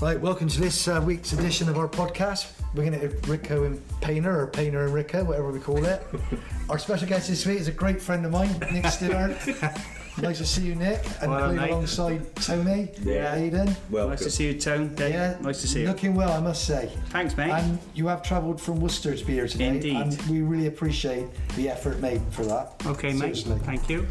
Right, welcome to this uh, week's edition of our podcast. We're going to Rico and Painter, or Painter and Rico, whatever we call it. our special guest this week is a great friend of mine, Nick Stillard. nice to see you, Nick, and Well, playing alongside Tony, Yeah. Aiden. Well, nice to see you, Tony. Yeah, Nice to see you. Looking well, I must say. Thanks, mate. And you have travelled from Worcester to be here today, Indeed. and we really appreciate the effort made for that. okay, mate. Seriously. Thank you.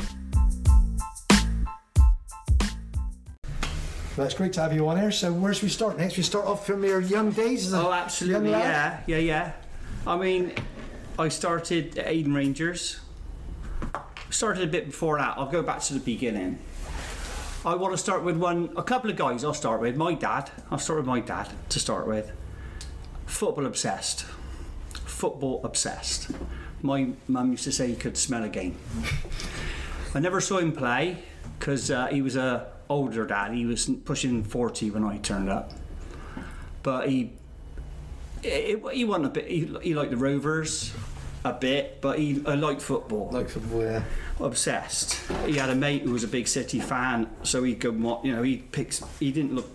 But it's great to have you on here. So, where should we start next? We start off from your young days Oh, absolutely. Yeah, yeah, yeah. I mean, I started at Aiden Rangers. Started a bit before that. I'll go back to the beginning. I want to start with one, a couple of guys. I'll start with my dad. I'll start with my dad to start with. Football obsessed. Football obsessed. My mum used to say he could smell a game. I never saw him play because uh, he was a older dad. He was pushing 40 when I turned up. But he he, he wasn't a bit. He, he liked the Rovers a bit, but he I liked football. like football, yeah. Obsessed. He had a mate who was a big City fan, so he'd go. You know, he picks. He didn't look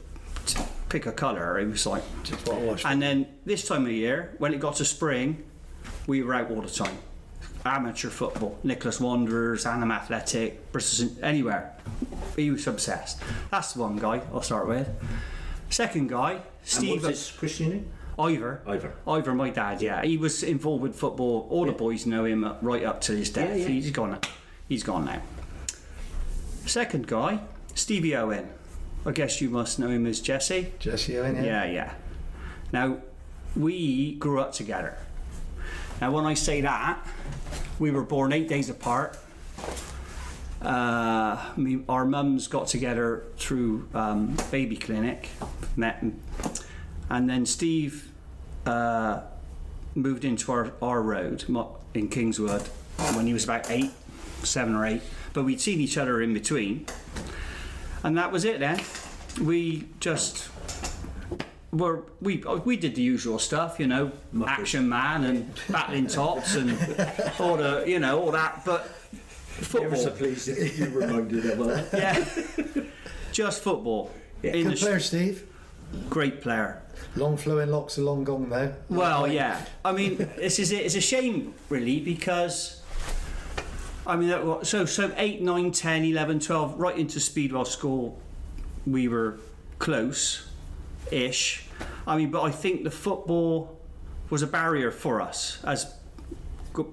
pick a colour. He was like. Just what I watched. And then this time of year, when it got to spring, we were out all the time. Amateur football, Nicholas Wanderers, Hanham Athletic, Bristol, anywhere. He was obsessed. That's the one guy I'll start with. Second guy, And Steve what's his Christian name? Ivor. Ivor. Ivor, my dad, yeah. He was involved with football. All the boys know him uh, right up to his death. Yeah, yeah. He's gone now. He's gone now. Second guy, Stevie Owen. I guess you must know him as Jesse. Jesse Owen, yeah. Yeah, yeah. Now, we grew up together. Now, when I say that, we were born eight days apart. Uh, me, our mums got together through um, baby clinic, met, and, then Steve uh, moved into our, our road in Kingswood when he was about eight, seven or eight. But we'd seen each other in between, and that was it. Then we just were we we did the usual stuff, you know, action man and battling tops and all the you know all that, but Ever so football, pleased that you reminded of that. yeah, just football. Yeah. In Good player, Steve. great player. Long flowing locks are long gone now. Well, yeah. I mean, this is it. It's a shame, really, because I mean, that so so 8, 9, 10, 11, 12, right into Speedwell School, we were close ish. I mean, but I think the football was a barrier for us as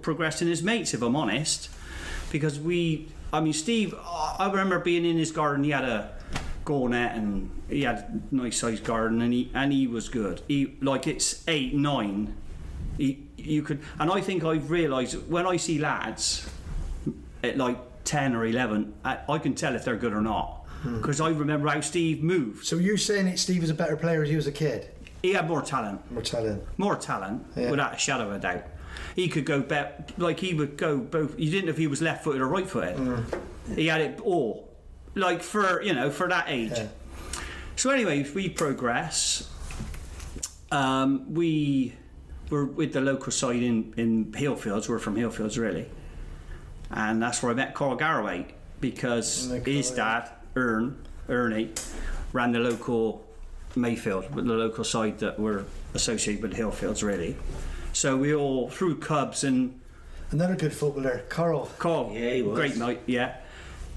progressing as mates, if I'm honest, because we. I mean, Steve. I remember being in his garden. He had a cornet and he had a nice sized garden, and he and he was good. He like it's eight, nine. He, you could, and I think I've realised when I see lads at like ten or eleven, I, I can tell if they're good or not because I remember how Steve moved. So you're saying that Steve was a better player as he was a kid? He had more talent. More talent. more talent Yeah. without a shadow of a doubt. He could go bet like he would go both. You didn't know if he was left footed or right footed. He had it all, like for you know for that age. Yeah. So anyway, we progress. Um, we were with the local side in in Hillfields. We're from Hillfields really, and that's where I met Carl Garraway because his dad Ern Ernie ran the local Mayfield, the local side that were associated with Hillfields really. So we all through Cubs and Another good footballer, Carl. Carl, Yeah, he was. great night, yeah.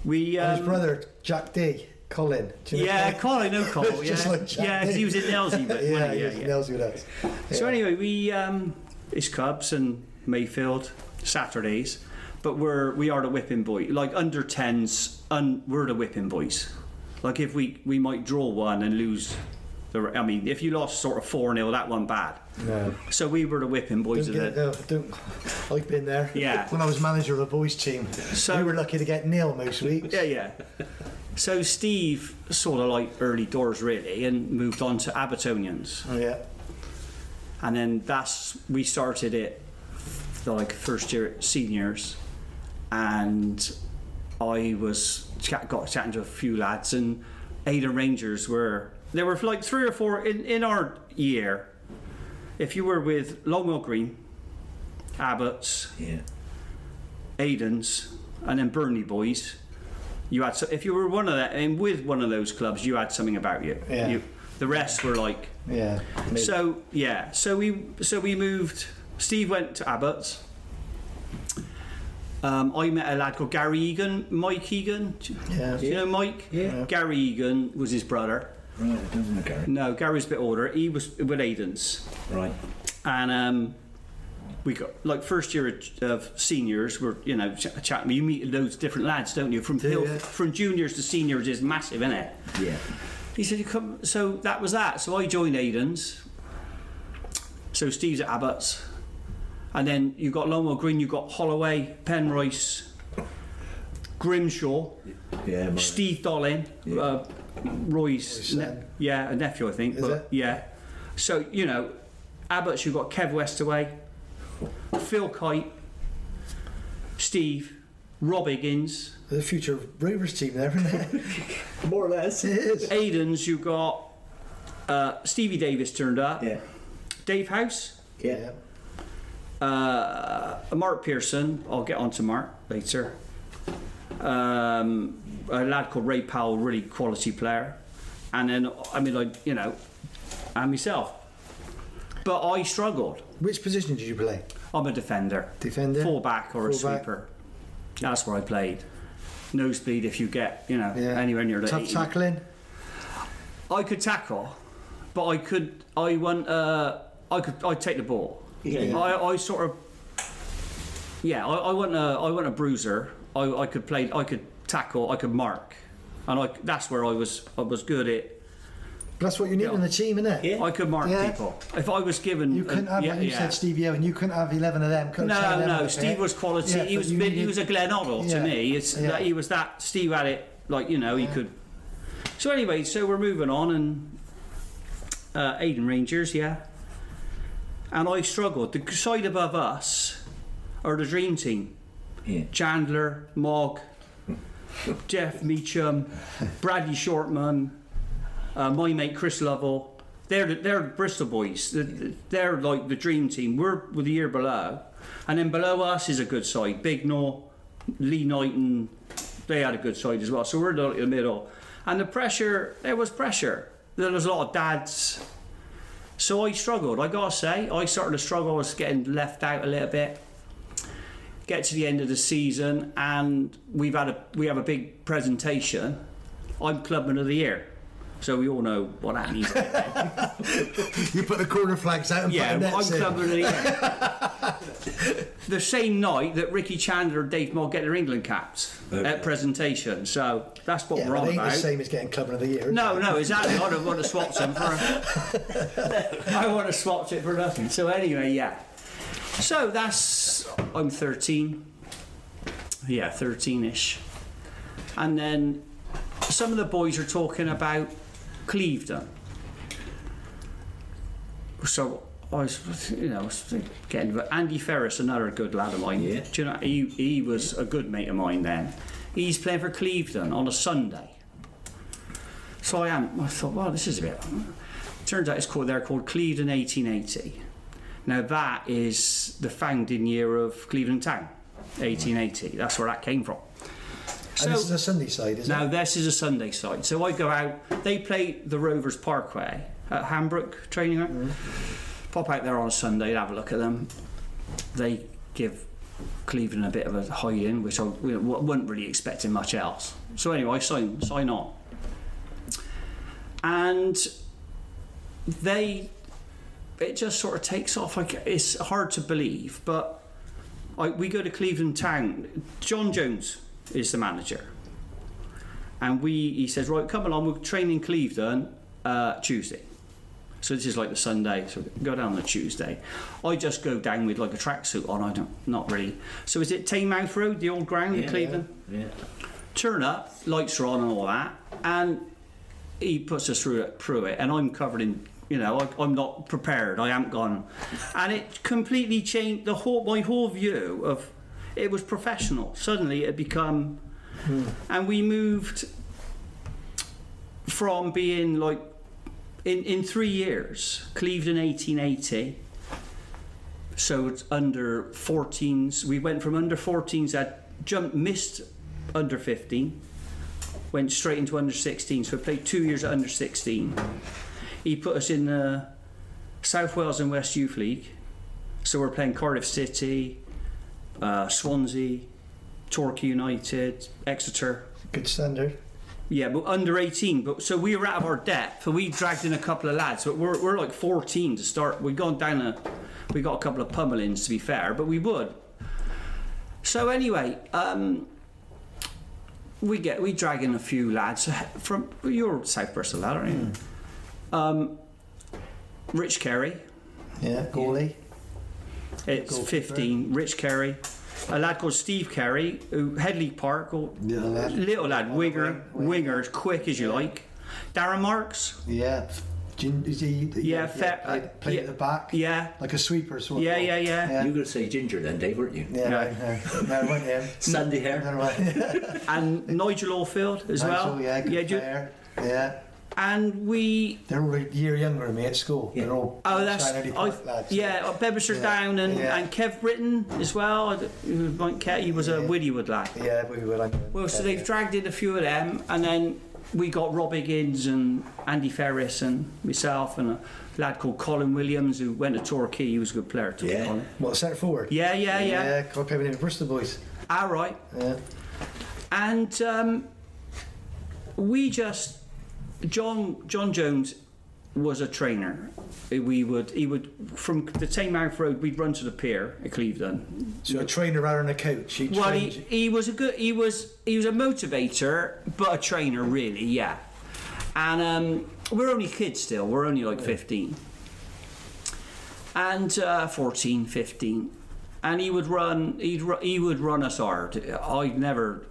We And um, his brother, Jack D. Colin. Do you know Yeah, Colin? Carl, I know Carl. yeah, Just like yeah, because he was in Nelsey, but yeah, he? yeah, yeah, yeah. nails with us. So anyway, we um, it's Cubs and Mayfield Saturdays, but we're we are the whipping boy. Like under tens, un, we're the whipping boys. Like if we we might draw one and lose. The, I mean, if you lost sort of four 0 that one bad. No. So we were the whipping boys Don't of get, the. no, don't. I've been there. Yeah. When I was manager of a boys' team, So- we were lucky to get nil most weeks. Yeah, yeah. So Steve sort of like early doors really, and moved on to Abbotonians. Oh, yeah. and then that's we started it the like first year seniors and I was chat, got chatting to a few lads and Ada Rangers were there were like three or four in, in our year if you were with Longwell Green Abbots Yeah. Aiden's and then Burnley boys you had so if you were one of that and with one of those clubs you had something about you, Yeah. you The rest were like Yeah. so yeah, so we so we moved. Steve went to Abbott's. Um, I met a lad called Gary Egan, Mike Egan. Do, Yeah. do you know Mike? Yeah. Gary Egan was his brother. Right, I don't know Gary. No, Gary's a bit older. He was with Aiden's, Right. and um, we got like first year of- of seniors. We're you know ch- chatting. You meet loads of different lads, don't you? From Do Hill, from juniors to seniors is massive, isn't it? Yeah. He said, you come. So that was that. So I joined Aiden's. So Steve's at Abbott's. And then you've got Longwell Green, you've got Holloway, Penrice, Grimshaw, Yeah. My, Steve Dollin, Yeah. uh, Roy's, Roy's ne- yeah, a nephew, I think. Is but it? yeah. So, you know, Abbott's, you've got Kev Westaway, Phil Kite, Steve, Rob Higgins. The future Rovers team there, isn't it? more or less. it is. Aiden's, you've got uh, Stevie Davis turned up, Yeah. Dave House, Yeah. Uh, Mark Pearson. I'll get on to Mark later. Um, a lad called Ray Powell, really quality player, and then I mean, like you know, and myself. But I struggled. Which position did you play? I'm a defender, Defender? fullback or a Fullback. sweeper. That's where I played. Nosebleed if you get you know Yeah. anywhere near the Tough 80. tackling? I could tackle, but I could. I want. Uh, I could. I'd take the ball. Yeah. I, I sort of. Yeah, I, I want a. I want a bruiser. I, I could play. I could tackle. I could mark, and I. That's where I was. I was good at. That's what you need Yeah. in the team, isn't it? Yeah. I could mark Yeah. people. If I was given. You couldn't uh, have, yeah, you yeah. said Stevie Owen, you couldn't have 11 of them. couldn't have 10 of No, no. out Steve was quality. Yeah, he was. you needed- He was a Glenn Hoddle Yeah. to me. It's Yeah. that he was that. Steve had it. Like you know, he could. So anyway, so we're moving on, and uh, Aiden Rangers, yeah. And I struggled. The side above us are the dream team: Yeah. Chandler, Mogg, Jeff Meacham, Bradley Shortman, uh, my mate Chris Lovell. They're the, they're Bristol boys. They're, they're like the dream team. We're with the year below, and then below us is a good side. Bignall, Lee Knighton, they had a good side as well. So we're in the middle, and the pressure. There was pressure. There was a lot of dads. So I struggled. I gotta say, I started to struggle. I was getting left out a little bit get to the end of the season and we've had a we have a big presentation. I'm clubman of the year. So we all know what that means. You put the corner flags out and yeah, put the I'm nets in. the year. the same night that Ricky Chandler and Dave Moore get their England caps Okay. at presentation. So that's what Yeah, we're on ain't about. the same as getting clubman of the year. No, it? no, exactly. I don't want to swap them for. A, I want to swap it for nothing. So anyway, yeah. So that's I'm 13. Yeah, 13ish. And then some of the boys are talking about Clevedon. So I was, you know, I was getting. But Andy Ferris, another good lad of mine. Yeah. Do you know? He, he was a good mate of mine then. He's playing for Clevedon on a Sunday. So I am. I thought, well, this is a bit. Turns out it's called. They're called Clevedon 1880. Now that is the founding year of Clevedon Town, 1880. That's where that came from. And this is a Sunday side, is Now it? Now, this is a Sunday side. So I go out. They play the Rovers Parkway at Hambrook Training Ground. Mm-hmm. Pop out there on a Sunday, have a look at them. They give Clevedon a bit of a hiding, which I we wasn't really expecting much else. So anyway, I sign sign on, and they it just sort of takes off. Like it's hard to believe, but I, we go to Clevedon Town. John Jones is the manager, and we he says, right, come along. We're training Clevedon uh, Tuesday. So this is like the Sunday. So go down the Tuesday. I just go down with like a tracksuit on. I don't, not really. So is it Teignmouth Road, the old ground in Yeah, Clevedon? Yeah. turn up, lights are on and all that, and he puts us through it, through it, and I'm covered in, you know, I, I'm not prepared. I haven't gone, and it completely changed the whole my whole view of. It was professional. Suddenly, it had become, hmm. and we moved from being like in in three years, Clevedon 1880. So it's under 14s. We went from under 14s that jumped, missed under 15, went straight into under 16. So we played two years at under 16. he put us in the South Wales and West Youth League. So we're playing Cardiff City, uh, Swansea, Torquay United, Exeter. Good standard. Yeah, but under 18. But so we were out of our depth. So we dragged in a couple of lads. But we're, we're like 14 to start. We've gone down a. We got a couple of pummelings to be fair, but we would. So anyway, um, we get we drag in a few lads from you're South Bristol lad, aren't you? Um, Rich Carey, Yeah, goalie. It's Goalkeeper. 15. Rich Carey, a lad called Steve Carey, who Headley Park, or Little lad. little lad, winger, wing, winger, as quick as you like. Darren Marks, Yeah. Gin, is he, Yeah, fair- Play, uh, play yeah. at the back. yeah, Like a sweeper sort Yeah, of. yeah, yeah. Yeah, You were going to say ginger then, Dave, weren't you? yeah, Yeah. right, no, no, went him. Sandy hair. No, right. and Nigel Orfield as well. Yeah, good yeah, do- player. Yeah. And we. They're all a year younger than me at school. Yeah. They're all Oh, that's I, lads. yeah, Bevershire Yeah. Down and, Yeah. and Kev Britton as well. I don't- who might care, He was a. Withywood lad. Yeah, we were like. Well, so they've dragged in a few of them, and then we got Rob Higgins and Andy Ferris and myself and a lad called Colin Williams who went to Torquay. He was a good player too. Yeah. Colin. What, centre forward? Yeah, yeah, yeah. Yeah, I played with him in Bristol Boys. All right. Yeah. And um, we just John John Jones was a trainer. We would he would from the Teignmouth Road we'd run to the pier at Clevedon. So a trainer rather than a coach. He Well, he, he was a good he was he was a motivator, but a trainer really, yeah. And um, we're only kids still. We're only like 15 and uh, 14, 15. And he would run. He'd he would run us hard. I'd never,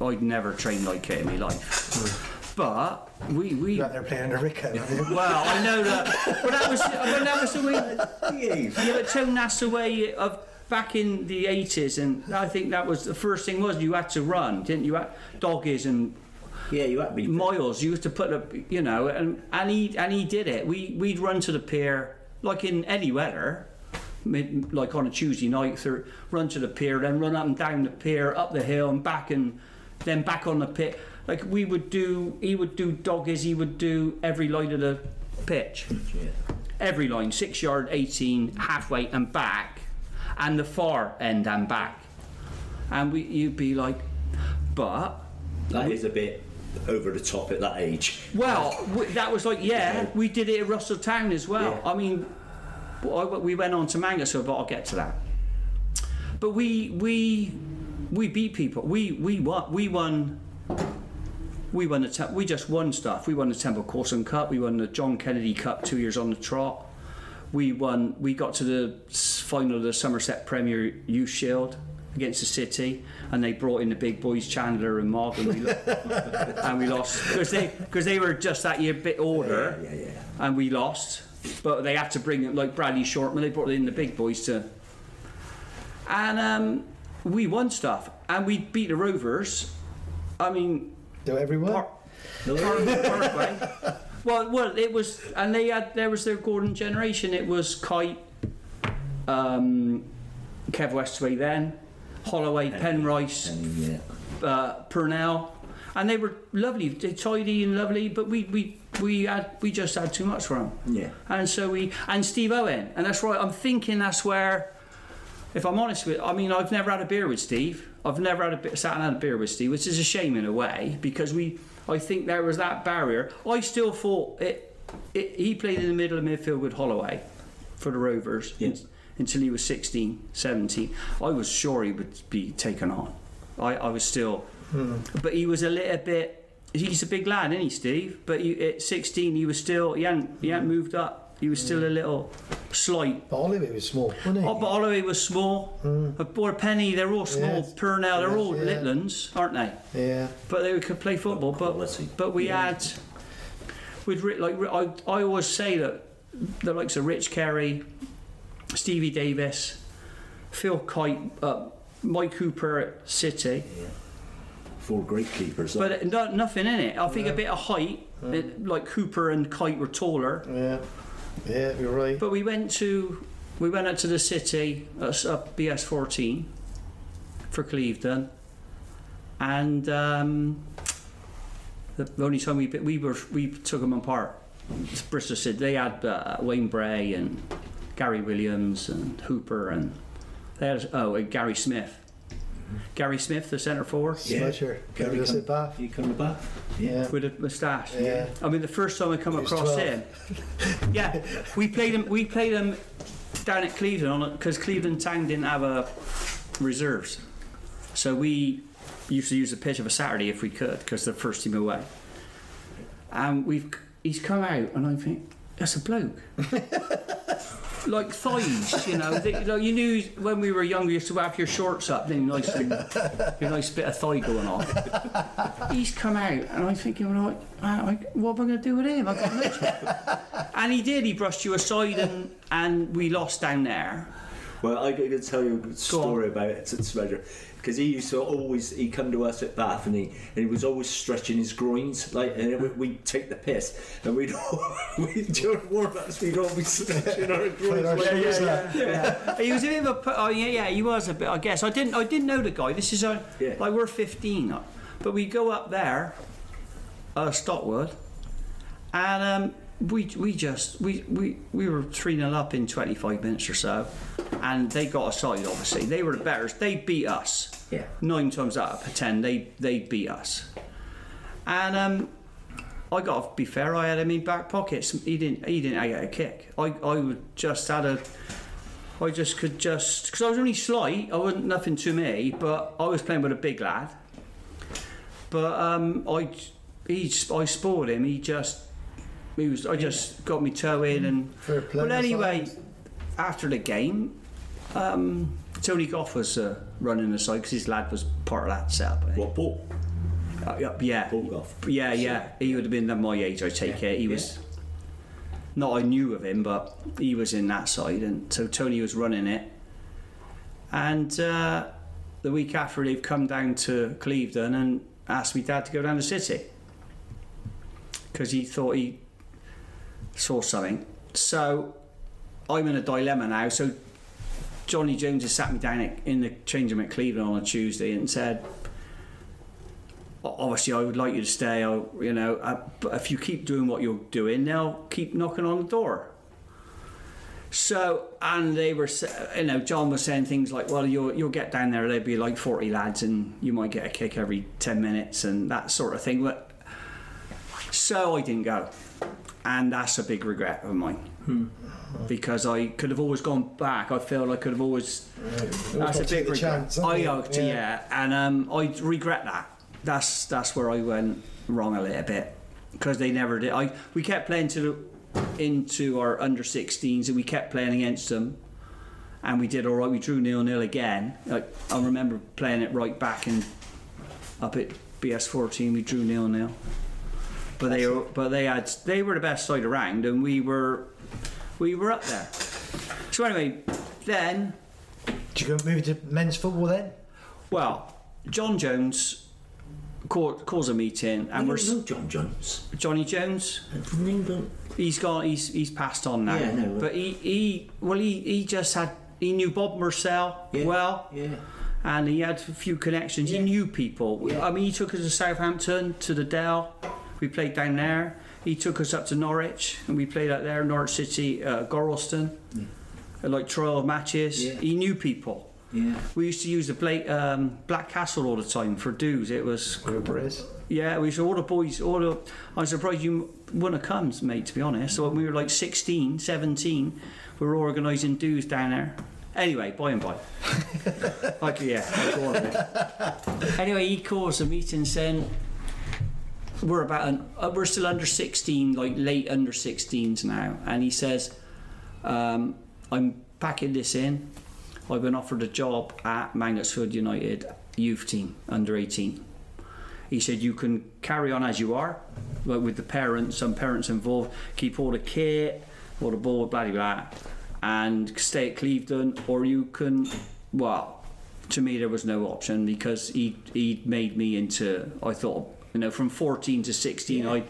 I'd never trained like it in my life. But we we you out there playing under Rico. well, I know that. But that was but that was the way. Yeah, but Tone that's the way of back in the eighties, and I think that was the first thing was you had to run, didn't you? Doggies and Yeah, you had to be. miles. You used to put up, you know, and and he and he did it. We we'd run to the pier like in any weather. Mid, like on a Tuesday night, through, run to the pier, then run up and down the pier, up the hill and back, and then back on the pit. Like we would do, he would do doggies. He would do every line of the pitch Yeah. every line, six yard, 18, halfway and back, and the far end and back. And we, you'd be like, but, That is a bit over the top at that age. well, that was like, yeah, we did it at Russell Town as well. Yeah. I mean, we went on to Mangasore, but I'll get to that. But we, we, we beat people. We, we won, we won. We won the te- we just won stuff. We won the Temple Corson Cup. We won the John Kennedy Cup two years on the trot. We won. We got to the final of the Somerset Premier Youth Shield against the City, and they brought in the big boys Chandler and Mogg, and we, lo- and we lost because they because they were just that year bit older, Yeah, yeah, yeah. and we lost. But they had to bring it like Bradley Shortman. They brought in the big boys to, and um, we won stuff, and we beat the Rovers. I mean, Do everyone? Par- Par- Parkway. Well, well, it was, and they had there was their Gordon generation. It was Kite, um, Kev Westway then, Holloway, Penrice, And yeah. uh, Purnell, and they were lovely, they tidy and lovely. But we we we had we just had too much for them. Yeah. And so we and Steve Owen, and that's right. I'm thinking that's where, if I'm honest with, I mean I've never had a beer with Steve. I've never had a bit, sat and had a beer with Steve, which is a shame in a way because we. I think there was that barrier. I still thought it. it he played in the middle of midfield with Holloway for the Rovers Yeah. un- until he was 16, 17. I was sure he would be taken on. I, I was still, hmm. but he was a little bit. He's a big lad, isn't he, Steve? But he, at 16, he was still. He hadn't. He hadn't moved up. He was still a mm. little slight. But Oliver was small, wasn't he? Oh, but Holloway was small. Mm. But Boy Penny, they're all small. Yes. Purnell, they're all Yes, yeah. Litlands, aren't they? yeah. But they could play football. But but we Yeah. had. We'd ri- like I, I always say that the likes of Rich Carey, Stevie Davis, Phil Kite, uh, Mike Cooper at City. yeah. Four great keepers. But no, nothing in it. I think a bit of height, mm. it, like Cooper and Kite were taller. Yeah. Yeah, you're right. But we went to we went out to the city at up BS14 for Clevedon, and um, the only time we we were we took them apart. Bristol City. They had uh, Wayne Bray and Gary Williams and Hooper and had oh and Gary Smith. Gary Smith, the centre forward, Yeah. Smudger. Gary Gary come- at Bath. You come to Bath? Yeah. with a moustache. Yeah. I mean, the first time I come He across 12. him, yeah, we played him. We played him down at Clevedon on because Clevedon Town didn't have a reserves, so we used to use the pitch of a Saturday if we could because the first team away. And we've he's come out, and I think that's a bloke. Like thighs, you know. They, like you knew when we were younger, you used to have your shorts up, then nice, and, your nice bit of thigh going on he's come out, and I'm thinking, I, ah, I, what am I going to do with him? I got no and he did. He brushed you aside, and and we lost down there. Well, I to tell you a story about it Smudger. Because he used to always, he'd come to us at Bath and he, and he was always stretching his groins, like, and we, we'd take the piss, and we'd all, we'd, during warm-ups, we'd all be stretching our groins. our like- shoulders out. yeah. he was a bit of a. Oh yeah, yeah, he was a bit. I guess I didn't. I didn't know the guy. This is a, Yeah. like we're 15, but we go up there, uh, Stockwood, and um, we we just we we we were three 0 up in 25 minutes or so, and they got aside. Obviously, they were the better. They beat us. Yeah. Nine times out of ten, they they beat us, and um. I got to be fair. I had him in back pockets. He didn't. He didn't get a kick. I. I just had a. I just could just because I was only slight. I wasn't nothing to me, but I was playing with a big lad. But um, I. He. I spoiled him. He just. He was. I just got me toe in and. Fair play. But anyway, after the game, um, Tony Goff was uh, running the side because his lad was part of that setup. I think. What, Paul? Uh, yeah, yeah. Paul Goff. Yeah, yeah. He would have been at my age, I take Yeah, it. He was not I knew of him, but he was in that side, and so Tony was running it. And uh, the week after, they've come down to Clevedon and asked me dad to go down the City because he thought he saw something. So I'm in a dilemma now. So Johnny Jones has sat me down in the change room at Clevedon on a Tuesday and said, obviously I would like you to stay. I, you know, uh, but if you keep doing what you're doing, they'll keep knocking on the door. So, and they were, you know, John was saying things like, "Well, you'll you'll get down there. There'll be like forty lads, and you might get a kick every ten minutes, and that sort of thing." But so I didn't go, and that's a big regret of mine. Because I could have always gone back. I feel I could have always that's a big regret. chance, I ought to, Yeah. yeah. and um, I regret that. That's that's where I went wrong a little bit because they never did. I we kept playing to the, into our under 16s and we kept playing against them, and we did all right. We drew nil nil again. Like, I remember playing it right back and up at BS14. We drew nil nil. But they were, but they had they were the best side around, and we were we were up there. So anyway, then Did you go move to men's football then? Well, John Jones call, calls a meeting, and we're know John Jones. Johnny Jones. Don't... He's gone. He's he's passed on now. Yeah, know. But he, he well he, he just had he knew Bob Marcel Yeah. well, Yeah. and he had a few connections. He knew people. Yeah. I mean, he took us to Southampton to the Dell. We played down there. He took us up to Norwich, and we played out there. Norwich City, uh, Gorleston, uh, like trial matches. Yeah. He knew people. Yeah. We used to use the Blake, um, Black Castle all the time for dues. It was is. yeah, we used to, all the boys. All the, I'm surprised you wouldn't have come, mate. To be honest, so when we were like 16, 17, we were organising dues down there. Anyway, by and by. like yeah, I'll go on. Anyway, he calls a meeting saying we're about an, uh, we're still under 16, like late under 16s now, and he says um, I'm packing this in. I've been offered a job at Mangotsfield United youth team under 18. He said you can carry on as you are, with the parents, some parents involved, keep all the kit, all the ball, blah blah blah, and stay at Clevedon, or you can, well, to me there was no option because he he made me into I thought you know from 14 to 16 I.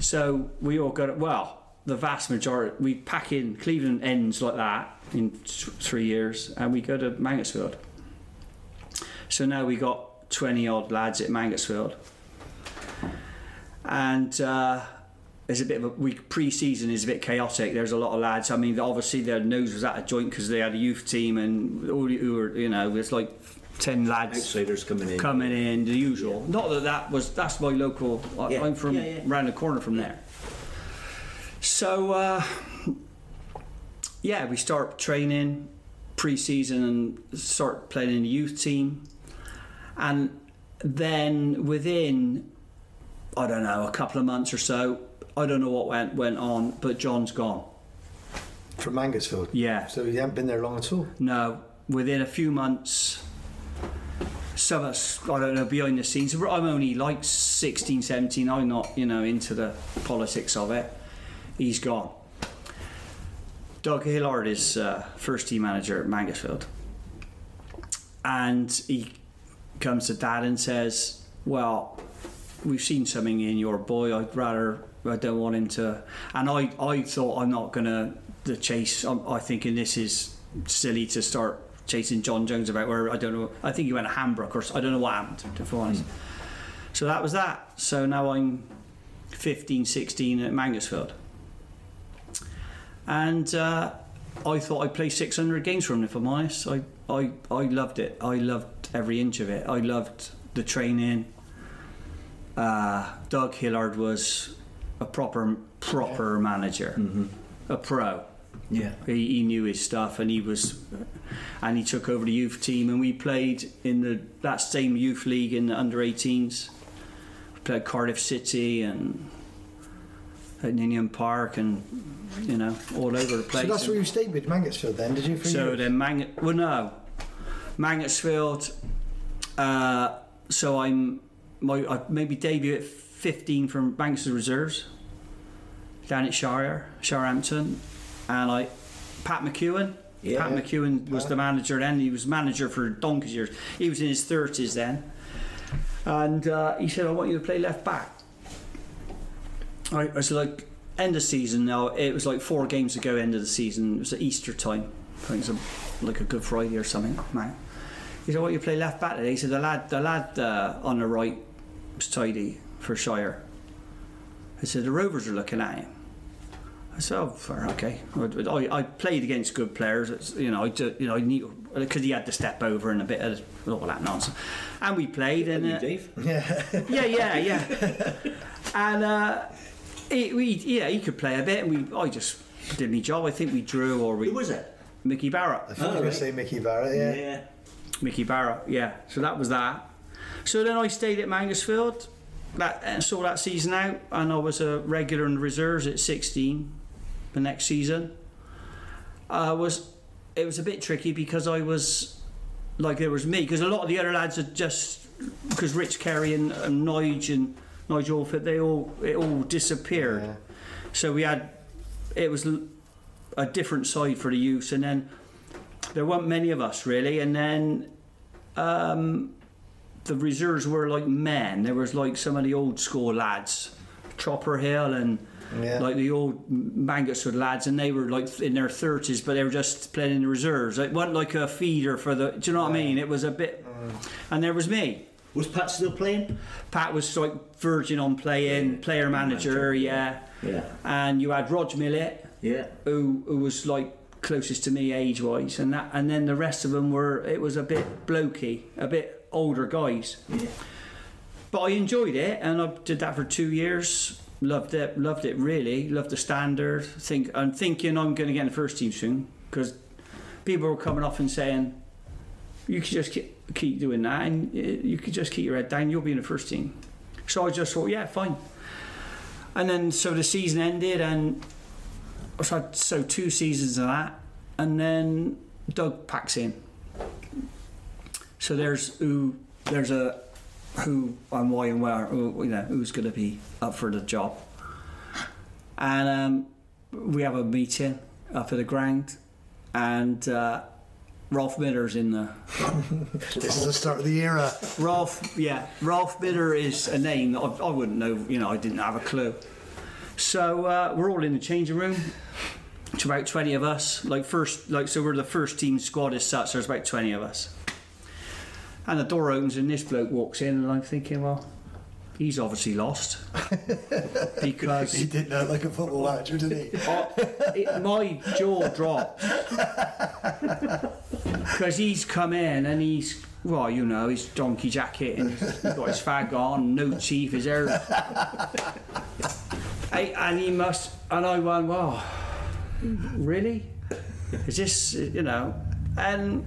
So we all got it. Well, the vast majority we pack in Clevedon ends like that in th- three years, and we go to Mangotsfield. So now we got 20 odd lads at Mangotsfield. And uh, there's a bit of a week pre-season is a bit chaotic. There's a lot of lads. I mean, obviously their nose was at a joint because they had a youth team and all who were you know it's like ten lads Outsiders coming in. coming in the usual. Not that that was that's my local. I, Yeah. I'm from Yeah, yeah. round the corner from there. So uh, yeah, we start training pre-season and start playing in the youth team, and then within I don't know a couple of months or so, I don't know what went went on, but John's gone. From Mangotsfield. Yeah. So he haven't been there long at all. No, within a few months, of us, I don't know, behind the scenes, I'm only like 16, 17, I'm not, you know, into the politics of it. He's gone. Doug Hillard is uh, first team manager at Mangotsfield. And he comes to dad and says, Well, we've seen something in your boy. I'd rather, I don't want him to. And I, I thought I'm not going to the chase. I'm, I thinking this is silly to start chasing John Jones about where I don't know. I think he went to Hambrook or I don't know what happened, to be honest. So that was that. So now I'm 15, 16 at Mangotsfield. And uh, I thought I'd play 600 games for him, if I'm honest. I, I, I loved it. I loved every inch of it. I loved the training. Uh, Doug Hillard was a proper proper manager, a pro. Yeah. He, he knew his stuff, and he was, and he took over the youth team, and we played in the that same youth league in the under 18s. We played Cardiff City and at Ninian Park, and you know all over the place. So that's where you stayed with Mangotsfield then, did you? For So years? then Mang well no, Mangotsfield. Uh, so I'm my I maybe debut at 15 from Manchester Reserves down at Shire, Shirehampton, and I Pat McEwen. Yeah. Pat McEwen was the manager then. He was manager for donkey's years. He was in his 30s then, and uh, he said, "I want you to play left back." I was like, end of season now. It was like four games ago, end of the season. It was at Easter time. I think it was a, like a Good Friday or something. Man. He said, "What you play left back today?" He said, "The lad, the lad uh, on the right was tidy for Shire." I said, "The Rovers are looking at him." I said, "Oh, fair, okay." I, I played against good players. It's, you know, I do, you know, I knew because he had to step over and a bit of all that nonsense, and we played. And You, uh, Dave? yeah. yeah, yeah, yeah. and uh, he, we, yeah, he could play a bit, and we, I just did my job. I think we drew or we Who was it? Mickey Barrett. I thought you were right. say Mickey Barrett, yeah. Yeah. Mickey Barrett, yeah. So that was that. So then I stayed at Mangotsfield, that and saw that season out, and I was a regular in the reserves at 16. The next season, uh, was it was a bit tricky because I was like there was me because a lot of the other lads had just because Rich Carey and, and Nige and Nigel Orford, they all it all disappeared. Yeah. So we had it was a different side for the youth, and then there weren't many of us really, and then um, the reserves were like men. There was like some of the old school lads, Chopper Hill and Yeah. like the old Mangotswood lads, and they were like in their thirties, but they were just playing in the reserves. It wasn't like a feeder for the. Do you know what I mean? It was a bit, mm. and there was me. Was Pat still playing? Pat was like virgin on playing, player manager, yeah. Yeah. And you had Rog Millett, Yeah. who who was like closest to me age wise, and that, and then the rest of them were it was a bit blokey, a bit older guys. Yeah. But I enjoyed it, and I did that for two years. Loved it, loved it really. Loved the standard. Think I'm thinking I'm going to get in the first team soon because people were coming off and saying you could just keep, keep doing that, and uh, you could just keep your head down. You'll be in the first team. So I just thought, yeah, fine. And then so the season ended, and so, so two seasons of that, and then Doug packs in. So there's there's a who and why and where you know who's going to be up for the job, and um, we have a meeting up at the ground, and uh, Ralph Miller's in the This is the start of the era. Ralph, yeah, Ralph Bidder is a name that I, I wouldn't know. You know, I didn't have a clue. So uh, we're all in the changing room. It's about twenty of us. Like first, like so, we're the first team squad as such. There's about twenty of us. And the door opens and this bloke walks in, and I'm thinking, well, he's obviously lost because He didn't look like a football manager, didn't he? I- oh, it, my jaw dropped because he's come in and he's well, you know, his donkey jacket and he's got his fag on, no teeth, his hair, I, and he must. And I went, well, really? Is this, you know? And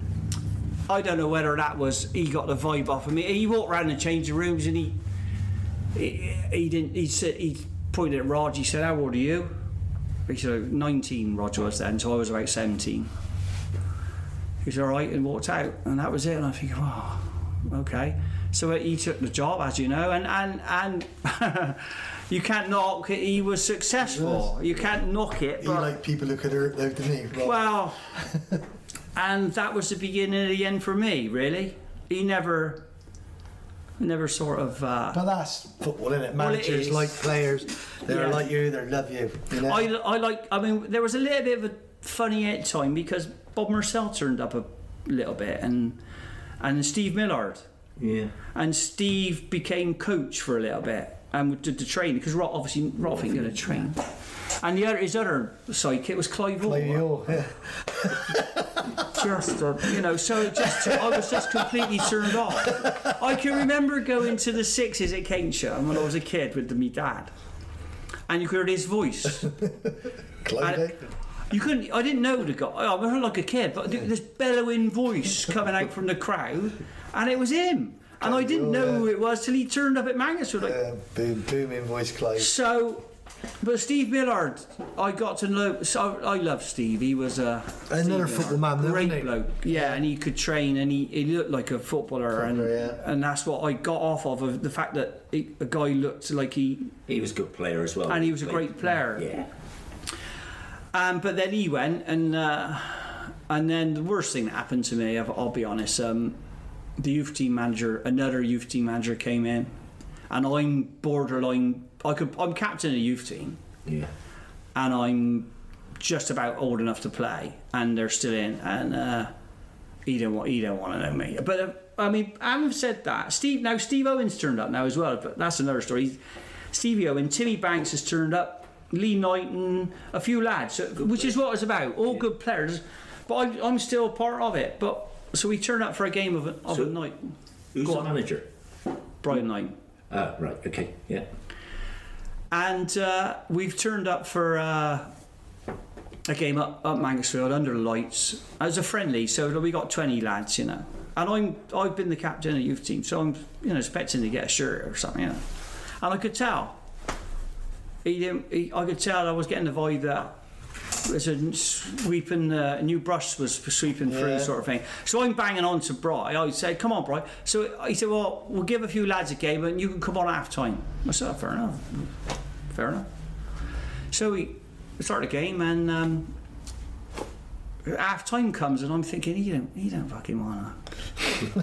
I don't know whether that was he got the vibe off of me. He walked around the changing rooms and he he, he didn't. He said he pointed at Rog. He said, "How old are you?" He said, 19, Roger was then, so I was about 17. He said, all right, and walked out, and that was it. And I think, oh, okay. So he took the job, as you know, and, and, and you can't knock it, he was successful. You can't knock it, He but, liked people who could hurt though, didn't well, and that was the beginning of the end for me, really. He never, never sort of. Uh, But that's football, isn't it? Well, it Managers like players. They're Yeah. like you, they love you. you know? I, I like. I mean, there was a little bit of a funny at time because Bob Marcel turned up a little bit, and and Steve Millard, Yeah. and Steve became coach for a little bit and did the training because Rob obviously Rob ain't going to train. And the other, his other sidekick was Clive Orr. yeah. Just, uh, you know, so just I was just completely turned off. I can remember going to the sixes at Cambridgeshire when I was a kid with me dad, and you could hear his voice. You couldn't. I didn't know the guy. I was like a kid, but this bellowing voice coming out from the crowd, and it was him. And I didn't know who it was till he turned up at Manchester. Like, Uh, boom, booming voice, Clive. so, but Steve Millard, I got to know. So I love Steve. He was a Another Steve football Millard, man, great he? bloke. Yeah, and he could train, and he, he looked like a footballer, and yeah. and that's what I got off of, of the fact that he, a guy looked like he He was a good player as well. and he was a great player. Yeah. Um, but then he went, and uh, and then the worst thing that happened to me, I'll, I'll be honest, um, the youth team manager, another youth team manager came in, and I'm borderline. I could, I'm captain of the youth team, Yeah. and I'm just about old enough to play, and they're still in, and uh, he don't want, he don't want to know me. But uh, I mean, having said that, Steve now Steve Owens turned up now as well, but that's another story. Stevie Owen, Timmy Banks has turned up, Lee Knighton, a few lads, so- which is what it's about. All good players, but I, I'm still part of it. But so we turned up for a game of a, of So- a night. Who's Go the on. manager? Brian Knight. Ah, right. Okay. Yeah. And uh, we've turned up for uh, a game up, up Mansfield under lights as a friendly. So we got 20 lads, you know. And I'm I've been the captain of the youth team, so I'm you know expecting to get a shirt or something, you know. And I could tell. He didn't. He, I could tell I was getting the vibe that there's a sweeping uh, new brush was sweeping through Yeah. sort of thing. So I'm banging on to Bry. I said, "Come on, Bry." So he said, "Well, we'll give a few lads a game, and you can come on half time." I said, oh, "Fair enough, fair enough." So we start the game, and um, half time comes, and I'm thinking, "He don't, he don't fucking wanna."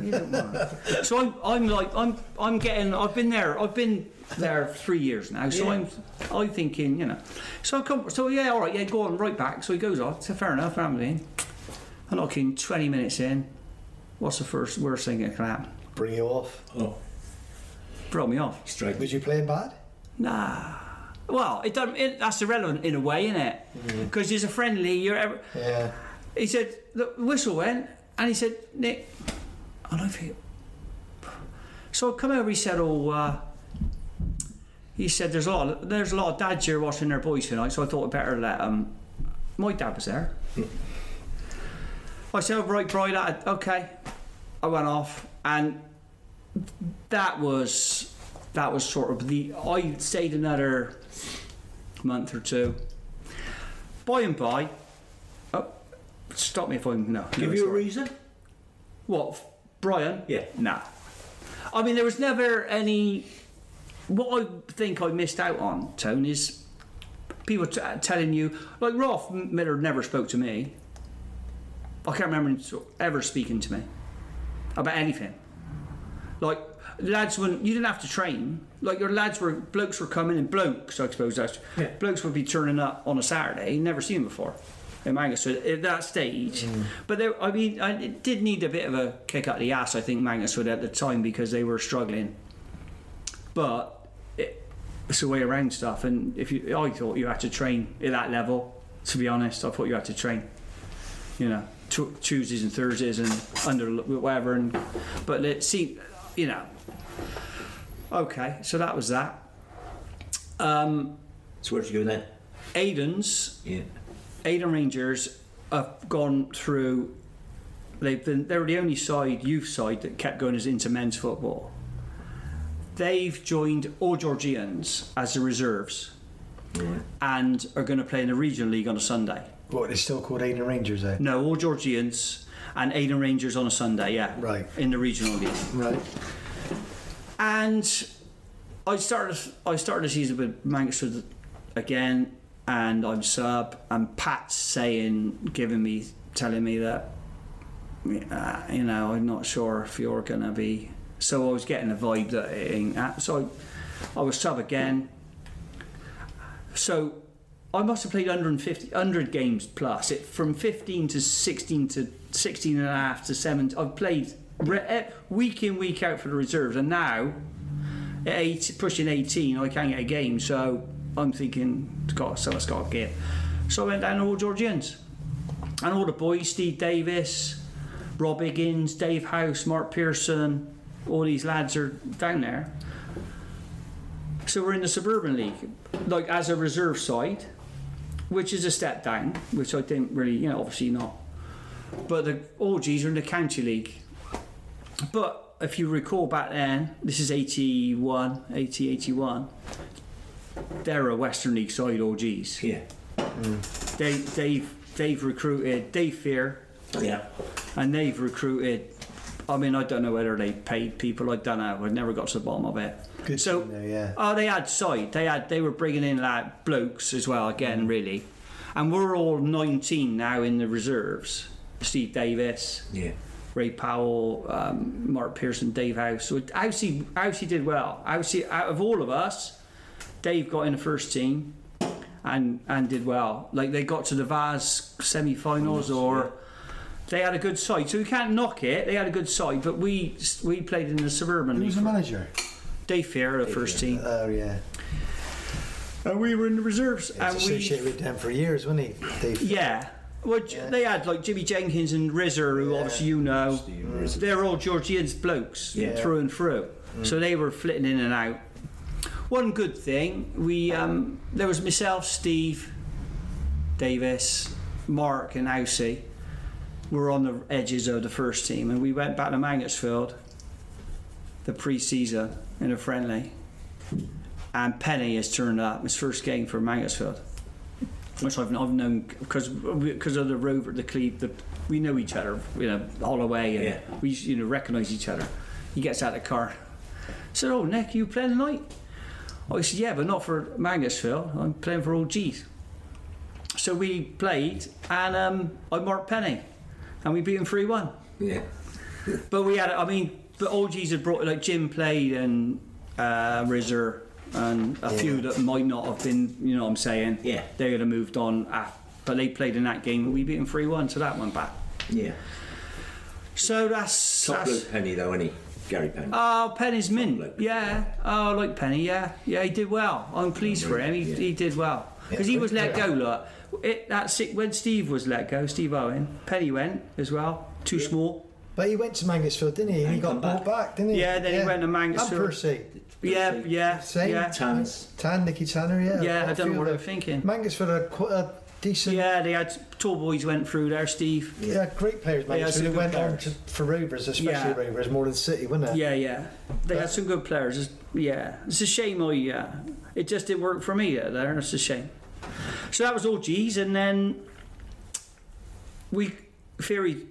He don't wanna. so I'm, I'm like, I'm, I'm getting. I've been there. I've been there three years now. So I'm, I'm thinking, you know. So I come. So yeah, all right, yeah, go on, right back. So he goes off. So fair enough, I'm in. I'm knocking 20 minutes in. What's the first worst thing that can happen? Bring you off. Oh, Brought me off. strike. Was you playing bad? Nah. Well, it doesn't. It, that's irrelevant in a way, isn't it? Mm. Because there's a friendly. You're. Ever, Yeah. He said the whistle went, and he said Nick, I don't think. So I come over. He said, "Oh, uh, he said there's a lot. Of, there's a lot of dads here watching their boys tonight, so I thought I'd better let um, my dad was there." I said, oh, "Right, that- okay." I went off, and that was that was sort of the. I stayed another month or two. By and by, stop me if I'm no. Give no, you a reason? What, Brian? Yeah. Nah. I mean, there was never any. What I think I missed out on, Tone, is people t- telling you, like Rolf Miller never spoke to me. I can't remember him ever speaking to me about anything. Like lads, when you didn't have to train, like your lads were blokes were coming and blokes, I suppose that's Yeah. blokes would be turning up on a Saturday. You never seen before Mangaswood at that stage. But there, I mean, I, it did need a bit of a kick up the ass. I think Mangaswood at the time because they were struggling. but it, it's the way around stuff. And if you, I thought you had to train at that level. To be honest, I thought you had to train. You know, tu- Tuesdays and Thursdays and under whatever. And but it seemed, you know. Okay, so that was that. Um, So where'd you go then? Aiden's Yeah. Aiden Rangers have gone through. They've been. They were the only side, youth side, that kept going as into men's football. They've joined Old Georgians as the reserves, and are going to play in the regional league on a Sunday. What, it's still called Aiden Rangers, eh? No, Old Georgians and Aiden Rangers on a Sunday. Yeah, Right. in the regional league. Right. And I started I started the season with Manchester again, and I'm sub, and Pat's saying, giving me, telling me that, uh, you know, I'm not sure if you're gonna be. So I was getting a vibe that it ain't. that. So I, I was sub again. So I must have played 150, 100 games plus. It from 15 to 16 to 16 and a half to 7. I've played re- week in week out for the reserves, and now at eight, pushing 18, I can't get a game. So I'm thinking, it's got someone's got to get. So I went down to Old Georgians, and all the boys: Steve Davis, Rob Higgins, Dave House, Mark Pearson. All these lads are down there. So we're in the suburban league, like as a reserve side, which is a step down, which I didn't really, you know, obviously not. But the OGs are in the county league. But if you recall back then, this is 81, 80, 81. They're a Western League side OGs. Yeah. They, they've, they've recruited Dave Fear, Yeah. and they've recruited. I mean, I don't know whether they paid people. I don't know. I've never got to the bottom of it. Good so, there, yeah. oh, they had side. They had. They were bringing in like blokes as well. Again, really, and we're all 19 now in the reserves. Steve Davis, Yeah. Ray Powell, um, Mark Pearson, Dave House. So Housey, Housey did well. Housey, out of all of us, Dave got in the first team and and did well. Like they got to the Vase semi-finals, or they had a good side. So we can't knock it. They had a good side, but we we played in the suburban Who was the manager? Dave Fair, the first team, Oh, yeah. and we were in the reserves. He and was we associated with them for years, wasn't he? Dave? Yeah. Well, J they had like Jimmy Jenkins and Rizzer, who obviously you know. They're Old Georgians blokes Yeah. through and through. Mm. So they were flitting in and out. One good thing, we um, there was myself, Steve, Davis, Mark, and Housey. Were on the edges of the first team, and we went back to Mangotsfield, the pre-season in a friendly. And Penny has turned up his first game for Mangotsfield which I've, I've known because because of the rover, the Cleve, the, we know each other, you know, all Holloway, and Yeah. we you know recognise each other. He gets out of the car. Said, "Oh, Nick, you playing tonight?" Oh, he said, "Yeah, but not for Mangotsfield. I'm playing for Old G's." So we played, and um, I marked Penny, and we beat him three one. Yeah. But we had, I mean, the OGs had brought like Jim played and uh, Rizzer and a few that might not have been, you know what I'm saying? Yeah. They would have moved on, af but they played in that game and we beat them 3 1, so that went back. Yeah. So that's. Top that's Penny though, any Gary Penny. Oh, Penny's mint. bloke. Yeah. Oh, I like Penny. Yeah. Yeah, he did well. I'm pleased for him. He, Yeah. he did well because he was let go. Look, it, that sick when Steve was let go, Steve Owen. Penny went as well. Too small. But he went to Mangotsfield, didn't he? And he got come brought back, didn't he? Yeah, then he went to And Mangotsfield. Percy. Yeah. Yeah. Same. Yeah. Tans. Tan, Nicky Tanner, yeah. Yeah, I Quite don't know what I'm thinking. Mangotsfield had quite a decent. Yeah, they had tall boys went through there, Steve. Yeah, great players, They had Mangotsfield. some They good went on to, for Rovers, especially Yeah. Rovers, more than City, wasn't it? Yeah, yeah. They had some good players. It's- Yeah, it's a shame. I yeah, it just didn't work for me there. and It's a shame. So that was Old G's, and then we Fury.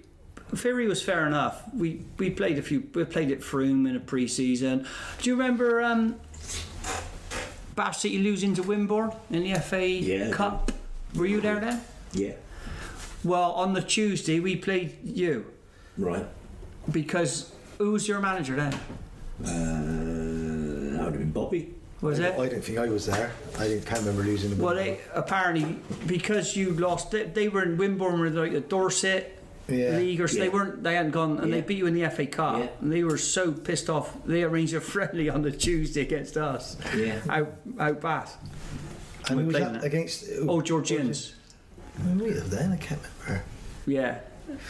Fury was fair enough. We we played a few. We played at Frome in a pre-season. Do you remember um, Bath City losing to Wimborne in the FA Yeah, I do. Cup? Were you there then? Yeah. Well, on the Tuesday we played you Right. because who was your manager then? Uh, that would have been Bobby. Was I, it? I don't think I was there. I didn't, can't remember losing the Well, they, apparently because you lost, they, they were in Wimborne with like the Dorset Yeah. league, or so they Yeah. weren't. They hadn't gone, and they Yeah. beat you in the FA Cup, Yeah. and they were so pissed off. They arranged a friendly on the Tuesday against us, Yeah. out out Bath. And we who was played that that. against? Oh, oh Georgians. Who were we then? I can't remember. Yeah,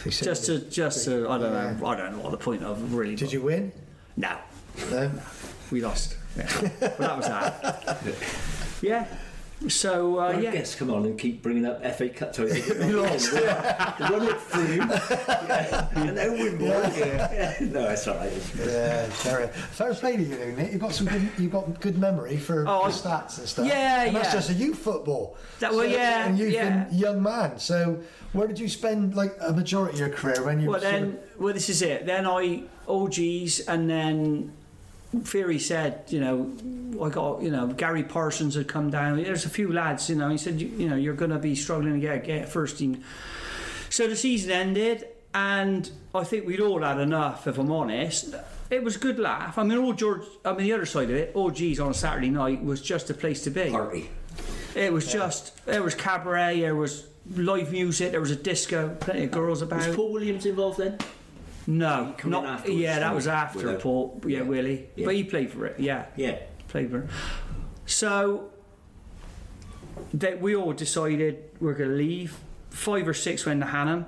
just to just to I don't know. I don't know what the point of really. Did you win? No, No. we lost. Yeah. but that was that. Yeah. So uh, Our yeah. guests come on and keep bringing up FA Cup titles. We lost. Run it through. Yeah. And then win more. Yeah. No, it's all right. Yeah, Terry. Fair play to you, though, Nick. You've got some good. You've got good memory for Oh, the stats and stuff. Yeah, and that's just a youth football. That- well, yeah, and you've yeah. been young man. So, where did you spend like a majority of your career when you? Well sort of- then, well this is it. Then I OGs, and then Fury said, you know, I got, you know, Gary Parsons had come down. There's a few lads, you know. He said, you, you know, you're going to be struggling to get get first team. So the season ended, and I think we'd all had enough. If I'm honest, it was a good laugh. I mean, all George. I mean, the other side of it, OGs on a Saturday night was just a place to be. Party. It was just there was cabaret, there was live music, there was a disco, plenty of uh, girls about. Was Paul Williams involved then? No, not yeah. That was after a- Paul. Yeah, yeah. Willie, Yeah. but he played for it. Yeah, Yeah. played for it. So that we all decided we're going to leave. Five or six went to Hanham.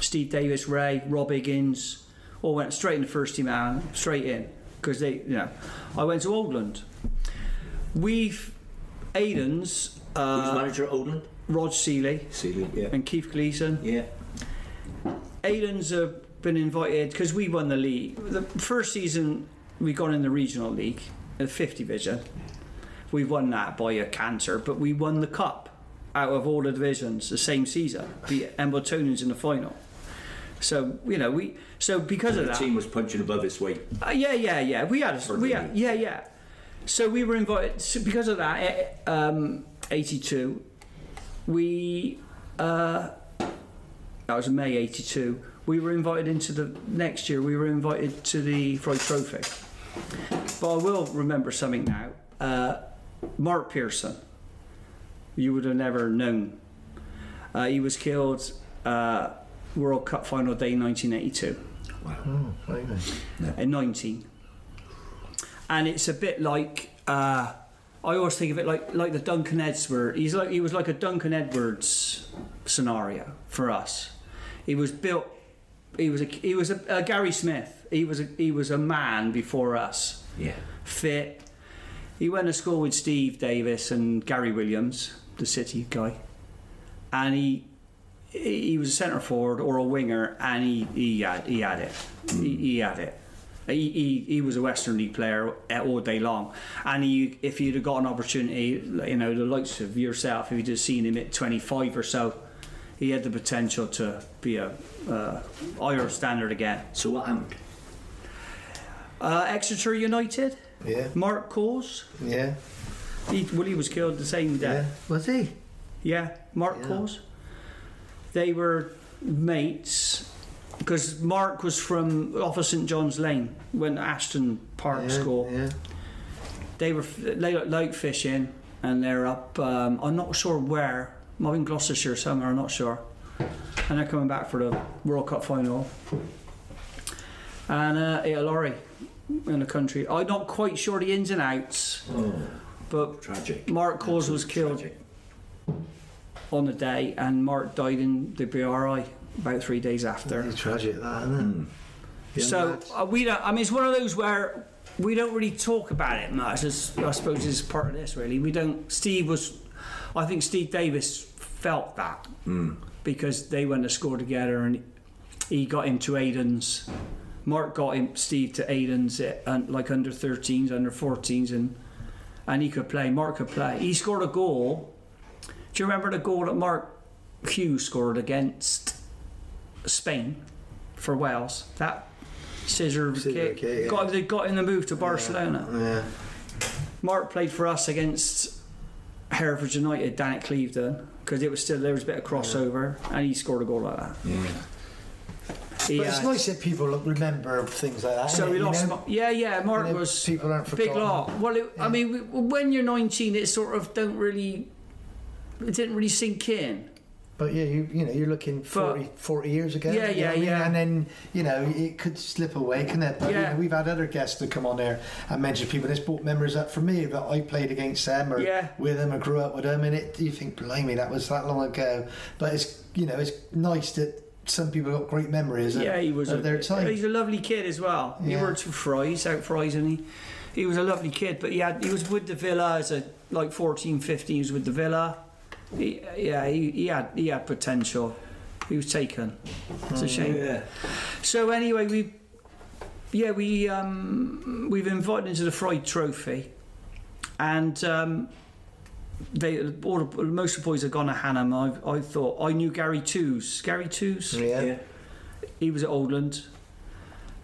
Steve Davis, Ray, Rob Higgins, all went straight in the first team out, straight in because they, you know, I went to Oldland. We've Aiden's, Who's uh, manager at Oldland? Rod Seeley, Seeley. Yeah. and Keith Gleason. Yeah. Aiden's uh, been invited because we won the league. The first season we got in the regional league, the fifth division. We won that by a canter, but we won the cup out of all the divisions the same season. The Abbotonians in the final. So you know we. So because of that. The that, team was punching above its weight. uh, yeah, yeah, yeah. We had, a, we had yeah, yeah. So we were invited so because of that. eh, Um, Eighty-two, we uh, that was May '82. We were invited into the next year. We were invited to the Freud Trophy. But I will remember something now. Uh, Mark Pearson. You would have never known. Uh, he was killed uh, World Cup final day 1982 Oh, very nice. in 19. And it's a bit like uh, I always think of it like like the Duncan Edwards. He's like he was like a Duncan Edwards scenario for us. He was built. He was a he was a, a Gary Smith. He was a he was a man before us. Yeah. Fit. He went to school with Steve Davis and Gary Williams, the City guy, and he he was a centre forward or a winger, and he he had he had it. He, hmm. he had it. He, he, he was a Western League player all day long, and he, if you'd have got an opportunity, you know, the likes of yourself, if you'd have seen him at 25 or so, he had the potential to be a uh, higher standard again. So what happened? Uh, Exeter United, Yeah, Mark Cause, yeah, he, well, he was killed the same day. yeah. Was he? Yeah, Mark Yeah. Cause. They were mates because Mark was from off of St John's Lane, went to Ashton Park yeah, School. Yeah. They were they like fishing and they're up. Um, I'm not sure where. Might be in Gloucestershire somewhere. I'm not sure. And they're coming back for the World Cup final. And uh, hit a lorry in the country. I'm not quite sure the ins and outs, Oh, but tragic. Mark Cause was killed Tragic. on the day, and Mark died in the BRI about three days after. It's tragic, that, isn't it? Mm. So uh, we don't. I mean, it's one of those where we don't really talk about it much. As I suppose is part of this. Really, we don't. Steve was. I think Steve Davis felt that Mm. Because they went to score together, and he got into Aiden's. Mark got him Steve to Aiden's at, uh, like under 13s, under 14s, and and he could play. Mark could play. He scored a goal. Do you remember the goal that Mark Hughes scored against Spain for Wales? That scissor, Scissor kick kick, yeah. got they got in the move to Barcelona. Yeah. Mark played for us against Hereford United down at Clevedon because it was still there was a bit of crossover, and he scored a goal like that. Yeah. He, But it's uh, nice that people remember things like that. so innit? we You lost. know? Mar- yeah, yeah. Mark You know, was people aren't big forgotten. lot. Well, it, I mean, we- when you're 19, it sort of don't really, it didn't really sink in. But yeah, you you know you're looking 40, 40 years ago. Yeah, you know yeah, I mean? yeah. And then you know it could slip away, can it? But you Yeah. know, we've had other guests that come on there and mention people. This brought memories up for me that I played against them or Yeah. with them or grew up with them, and it you think, blimey, that was that long ago. But it's you know it's nice that some people got great memories. of- Yeah, he was of a, their time. He's a lovely kid as well. Yeah. He Yeah. worked for Fry's, out Fry's, and he, he was a lovely kid. But he had, he was with the Villa as a like 14, 15. He was with the Villa. He, yeah, he, he had he had potential. He was taken. It's a shame. Yeah. So anyway, we yeah we um, we've invited into the Freud Trophy, and um, they all the, most of the boys have gone to Hanham. I, I thought I knew Gary Twos. Gary Twos. yeah. Yeah. He was at Oldland.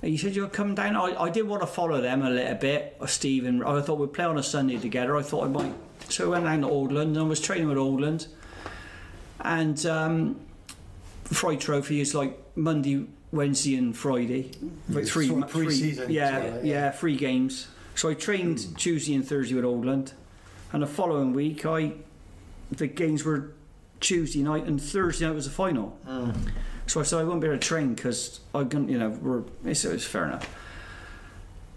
He said, "You'll come down." I, I did want to follow them a little bit, or Steve, I thought we'd play on a Sunday together. I thought I might, so I went down to Oldland and I was training with Oldland. And um, Friday Trophy is like Monday, Wednesday, and Friday. Like three, sort of three- Yeah, of, yeah, yeah. three games. So I trained Tuesday and Thursday with Oldland, and the following week I, the games were Tuesday night and Thursday night was the final. So I said I won't be able to train because I can, you know, we're, it's, it's fair enough.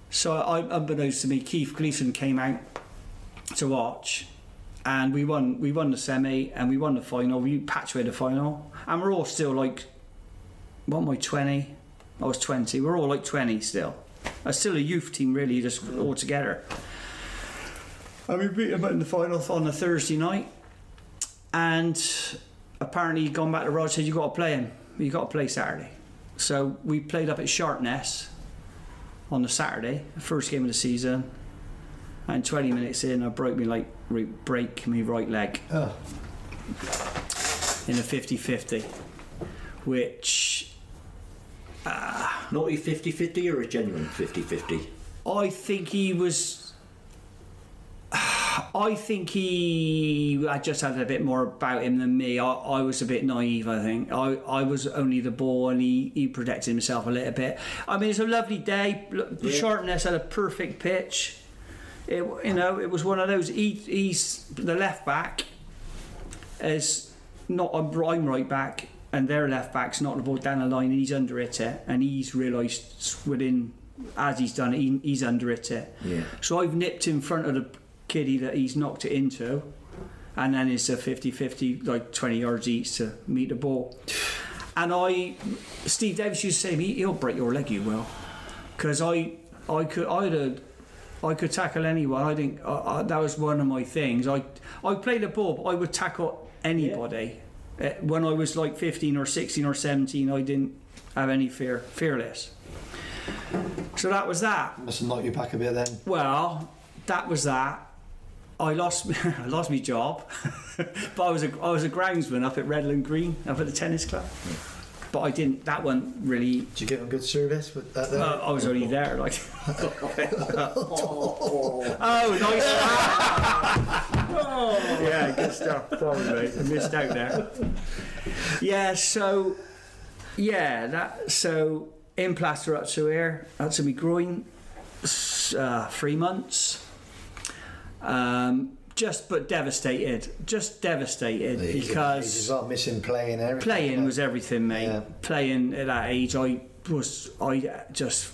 So I, unbeknownst to me, Keith Gleason came out to watch, and we won. We won the semi, and we won the final. We patchway the final, and we're all still like, what am I twenty? I was twenty. We're all like twenty still. I still a youth team, really, just all together. And we beat them in the final on a Thursday night, and apparently he'd gone back to Rod said you got to play him. You got to play Saturday. So we played up at Sharpness on the Saturday, the first game of the season. And 20 minutes in, I broke me like break me right leg Oh, in a 50-50, which uh, Not a 50 50 or a genuine 50 50? I think he was. I think he. I just had a bit more about him than me. I, I was a bit naive. I think I, I was only the ball, and he, he protected himself a little bit. I mean, it's a lovely day. Look, Yeah. Sharpness had a perfect pitch. It, you know, it was one of those. He, he's the left back. Is not I'm I'm right back, and their left back's not the ball down the line, and he's under it, and he's realised within as he's done it, he, he's under it. Yeah. So I've nipped in front of the kiddie that he's knocked it into, and then it's a 50-50, like 20 yards each to meet the ball. And I, Steve Davis used to say, "He- he'll break your leg, you will," because I, I could, I'd have, I could tackle anyone. I think uh, uh, that was one of my things. I, I played the ball, but I would tackle anybody. Uh, When I was like 15 or 16 or 17, I didn't have any fear, fearless. So that was that. must have knocked you back a bit then. Well, that was that. I lost I lost my job, but I was a I was a groundsman up at Redland Green up at the tennis club. But I didn't. That one really. Did you give them good service with that? There? Uh, I was already there like. oh, nice. oh, yeah, good stuff. Probably. I missed out there. Yeah. So, yeah. That so in plaster up to here. That's me groin. s- Uh, three months. Um, just but devastated. Just devastated He's because not missing playing everything. playing was everything, mate. Yeah. Playing at that age, I was I just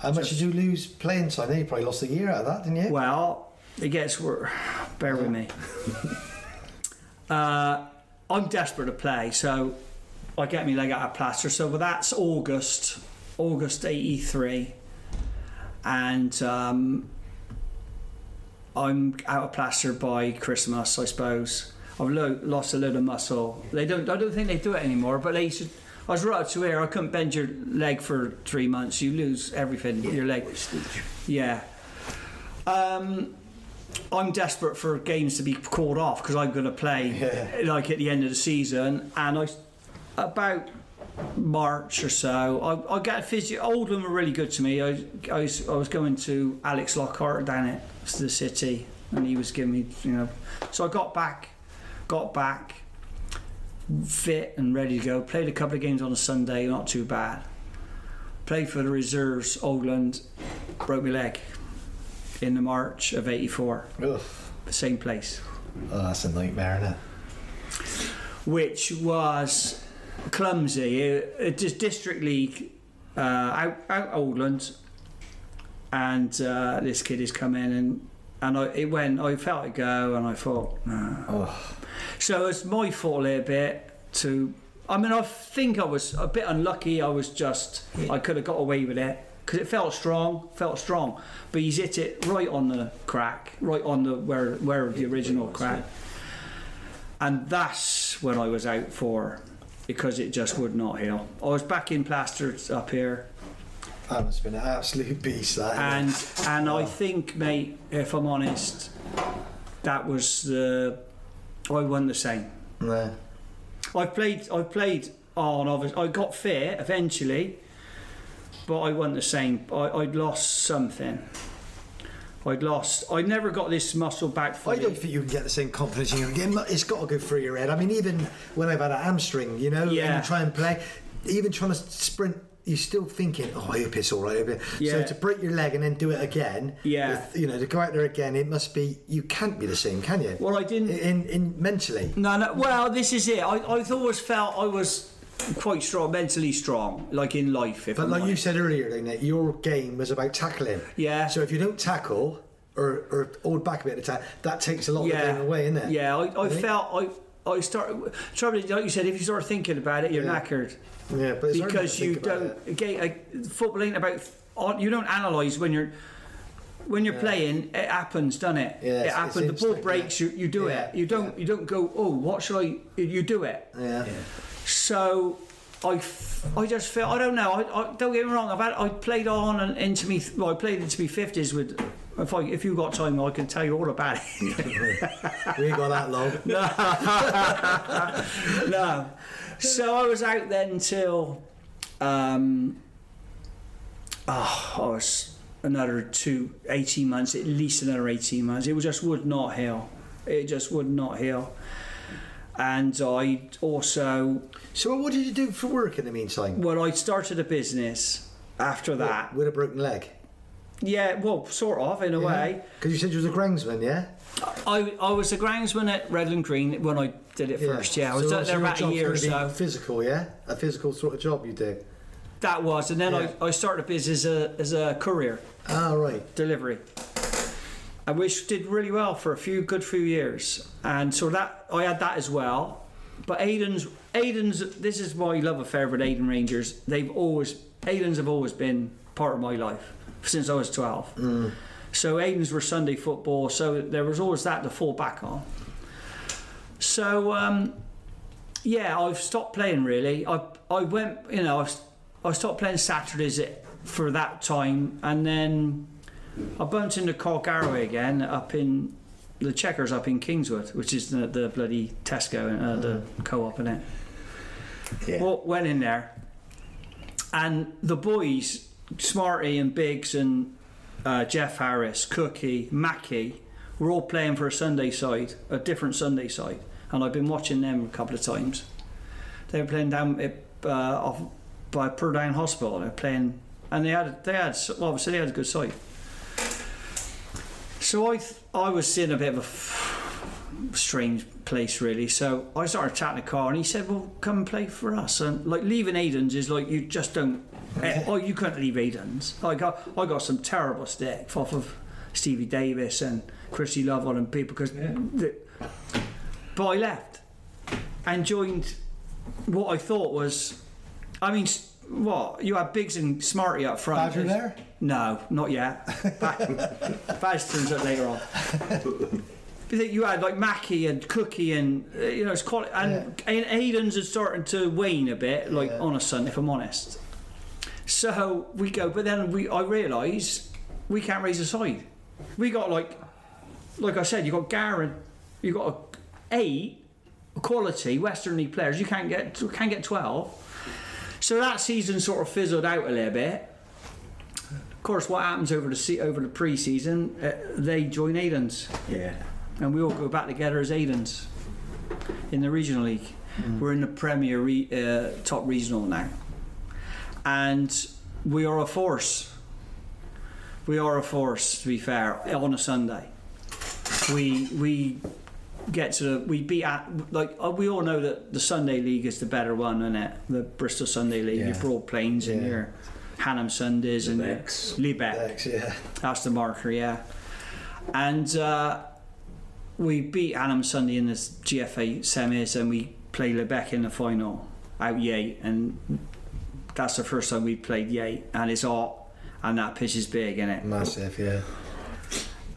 How much did you lose playing time? You probably lost a year out of that, didn't you? well, it gets worse. Bear with me. uh, I'm desperate to play, so I get me leg out of plaster. So well, that's August, August '83, and um, I'm out of plaster by Christmas, I suppose. I've lo- lost a little muscle. They don't. I don't think they do it anymore. But they should. I was right up to here. I couldn't bend your leg for three months. You lose everything. your leg. Yeah. Um, I'm desperate for games to be called off because I'm going to play Yeah. like at the end of the season, and I about March or so, I, I a physio. Oldland were really good to me. I, I, was, I was going to Alex Lockhart down at the city, and he was giving me, you know. So I got back, got back, fit and ready to go. Played a couple of games on a Sunday, not too bad. Played for the reserves, Oldland, broke my leg in the March of '84, Ugh. the same place. Oh, that's a nightmare, isn't it? which was clumsy. It, it just district league uh, out out Oldland, and uh, this kid has come in and and I it went. I felt it go, and I thought, nah. So it's my fault a little bit to. I mean, I think I was a bit unlucky. I was just, I could have got away with it because it felt strong, felt strong. But he's hit it right on the crack, right on the where where the original was, crack, and that's when I was out for because it just would not heal. I was back in plasters up here, That must have been an absolute beast. That and and I think, mate, if I'm honest, that was the I won the same. yeah. I played. I played on. Obviously, I got fit eventually, but I wasn't the same. I, I'd lost something. I'd lost. I never got this muscle back for I don't think you can get the same confidence in your game. It's got to go through your head. I mean, even when I've had a hamstring, you know, and Yeah. you try and play, even trying to sprint, you're still thinking, "Oh, I hope it's all right." I it-" So to break your leg and then do it again, Yeah. with, you know, to go out there again, it must be. You can't be the same, can you? Well, I didn't. in, in mentally. No, no. Well, this is it. I, I've always felt I was quite strong, mentally strong, like in life. If But I'm like you said earlier, then that your game was about tackling. Yeah. So if you don't tackle or, or hold back a bit of the time, that takes a lot of the game away, isn't it? Yeah, I, I think? felt I. Oh, I start Trouble, is, like you said, if you start thinking about it, you're Yeah. knackered. Yeah, but it's hard because to you think don't it. again like, football ain't about you don't analyze when you're when you're Yeah. playing it happens doesn't it Yeah, it happens the ball instinct, breaks you, you do Yeah, it you don't you don't go oh what should I you do it Yeah. so I, f- I just feel I don't know I, I don't get me wrong I've had I played on and into me well I played into me fifties with if I if you got time I can tell you all about it we ain't got that long. no. no. So I was out then till um, oh, I was another two, 18 months, at least another 18 months. It just would not heal. It just would not heal. And I also, So what did you do for work in the meantime? well, I started a business after that. With a broken leg. Yeah, well, sort of, in a way. Because you said you was a groundsman, yeah? I, I was a groundsman at Redland Green when I did it first, yeah. I was so, out so there your about a job's year or gonna be so. Physical, yeah? A physical sort of job you do. That was, and then Yeah. I, I started a business as a, as a courier Ah, right. delivery, and which did really well for a few good few years. And so that I had that as well. But Aiden's Aiden's this is my love affair with Aiden Rangers. They've always Aiden's have always been part of my life since I was twelve. So Aiden's were Sunday football, so there was always that to fall back on. So um, yeah, I've stopped playing really. I I went, you know, I've, I stopped playing Saturdays at- for that time, and then I bumped into Cork Arroway again up in the Checkers up in Kingswood, which is the, the bloody Tesco, uh, the co-op in it. Yeah. Well, went in there, and the boys, Smarty and Biggs and uh, Jeff Harris, Cookie, Mackie, were all playing for a Sunday side, a different Sunday side, and I've been watching them a couple of times. They were playing down at, uh, off by Purdown Hospital. They were playing, and they had they had well, obviously they had a good side. So I I was seeing a bit of a strange place really. So I started chatting to Carl, and he said, "Well, come and play for us." And like leaving Aiden's is like you just don't. eh, oh, you couldn't leave Aiden's. I got I got some terrible stick off of Stevie Davis and Chrissy Lovell and people because. The, but I left and joined what I thought was. I mean, what you had Biggs and Smarty up front. Badger there? No, not yet. Badge turns up later on. Then you had like Mackie and Cookie and uh, you know it's quite and, and Aiden's is starting to wane a bit like Yeah. on a Sunday if I'm honest. So we go, but then we I realise we can't raise a side. We got like like I said, you got Garen, you got a, eight quality Western League players. You can't get can't get twelve. So that season sort of fizzled out a little bit. Of course, what happens over the over the pre-season? Uh, they join Aiden's, Yeah. And we all go back together as Aiden's in the regional league. We're in the Premier re- uh, top regional now, and we are a force. We are a force. To be fair, on a Sunday, we we get to the we beat at like uh, we all know that the Sunday League is the better one, isn't it? The Bristol Sunday League, your Yeah. Broad Plains and Yeah. your Hanham Sundays and your. Thanks, yeah. That's the marker, yeah. And uh, we beat Hanham Sunday in the GFA semis, and we played Lebeq in the final out Yate, and that's the first time we played Yate, and it's hot, and that pitch is big, isn't it? Massive, yeah.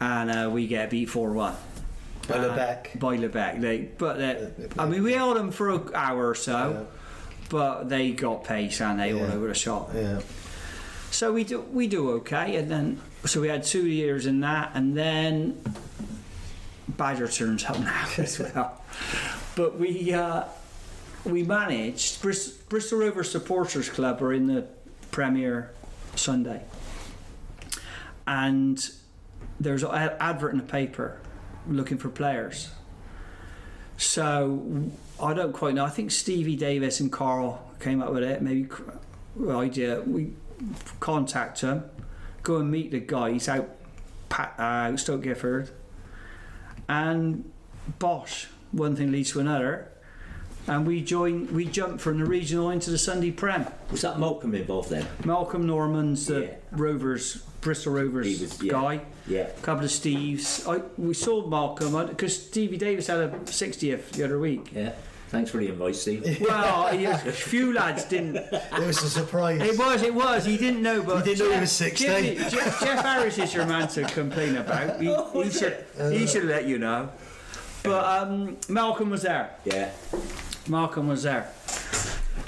And uh, we get beat four one. By Lebeq. By Lebeq. They, but they, I mean, we held them for an hour or so, but they got pace and they all Yeah. over the shot. Yeah. So we do we do okay, and then so we had two years in that, and then Badger turns up now as well. But we uh, we managed Bris- Bristol Rovers Supporters Club are in the Premier Sunday, and there's an advert in the paper looking for players. So I don't quite know. I think Stevie Davis and Carl came up with it. Maybe the idea we contact him, go and meet the guy. He's out pa- uh, Stoke Gifford, and Bosch. One thing leads to another, and we join. We jumped from the regional into the Sunday Prem. Was that Malcolm involved then? Malcolm Norman's the Yeah. Rovers, Bristol Rovers was- yeah. guy. Yeah. A couple of Steves. I, we saw Malcolm because Stevie Davis had a 60th the other week. Yeah. Thanks for the invite, Steve. Well, yeah, a few lads didn't. It was a surprise. It was, it was. He didn't know, but He didn't know he was sixteen. Jeff, Jeff, Jeff Harris is your man to complain about. He, he should, he should let you know. But um, Malcolm was there. Yeah. Malcolm was there,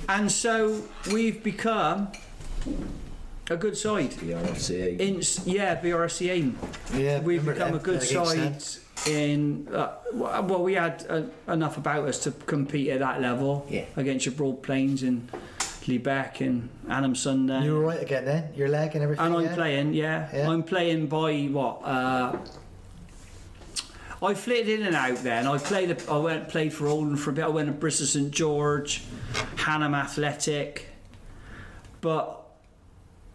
and so we've become a good side. The RFCA. In yeah, BRCA. Yeah, We've become a good against side them. In. Uh, well, we had uh, enough about us to compete at that level Yeah. against your Broad Plains and Lebeq and Annam Sunday. You were right again then? Your leg and everything? And I'm yeah? playing, yeah. Yeah. I'm playing by what? Uh, I flitted in and out then. I played. I went played for Oldland for a bit. I went to Bristol St George, Hanham Athletic, but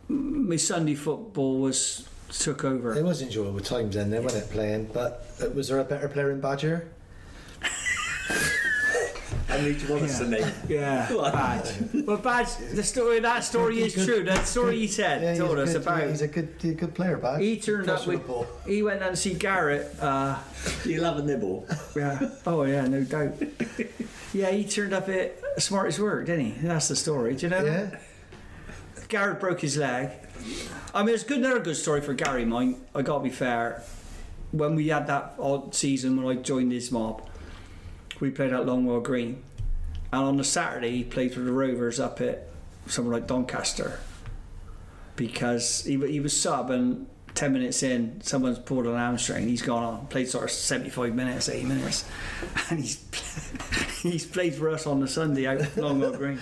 my Sunday football was took over. It was enjoyable times then, then, wasn't it, playing? But uh, was there a better player in Badger? How many do you want us to name? Yeah, What? bad. But bad. The story. That story is Good- true. That story he said he's told a us good, about. He's a good, he's a good player, Badge. he turned Cross up with with. the ball. He went down to see Garrett. Uh, You'll have a nibble. Yeah. Oh yeah, no doubt. Yeah, he turned up at Smartest Work, didn't he? That's the story. Do you know? Yeah. Garrett broke his leg. I mean, it's good. Another good story for Gary. Mine. I got to be fair. When we had that odd season when I joined this mob, we played at Longwell Green, and on the Saturday he played for the Rovers up at somewhere like Doncaster. Because he, he was sub and ten minutes in, someone's pulled an hamstring. He's gone on, played sort of seventy-five minutes, eighty minutes, and he's he's played for us on the Sunday out at Longwell Green.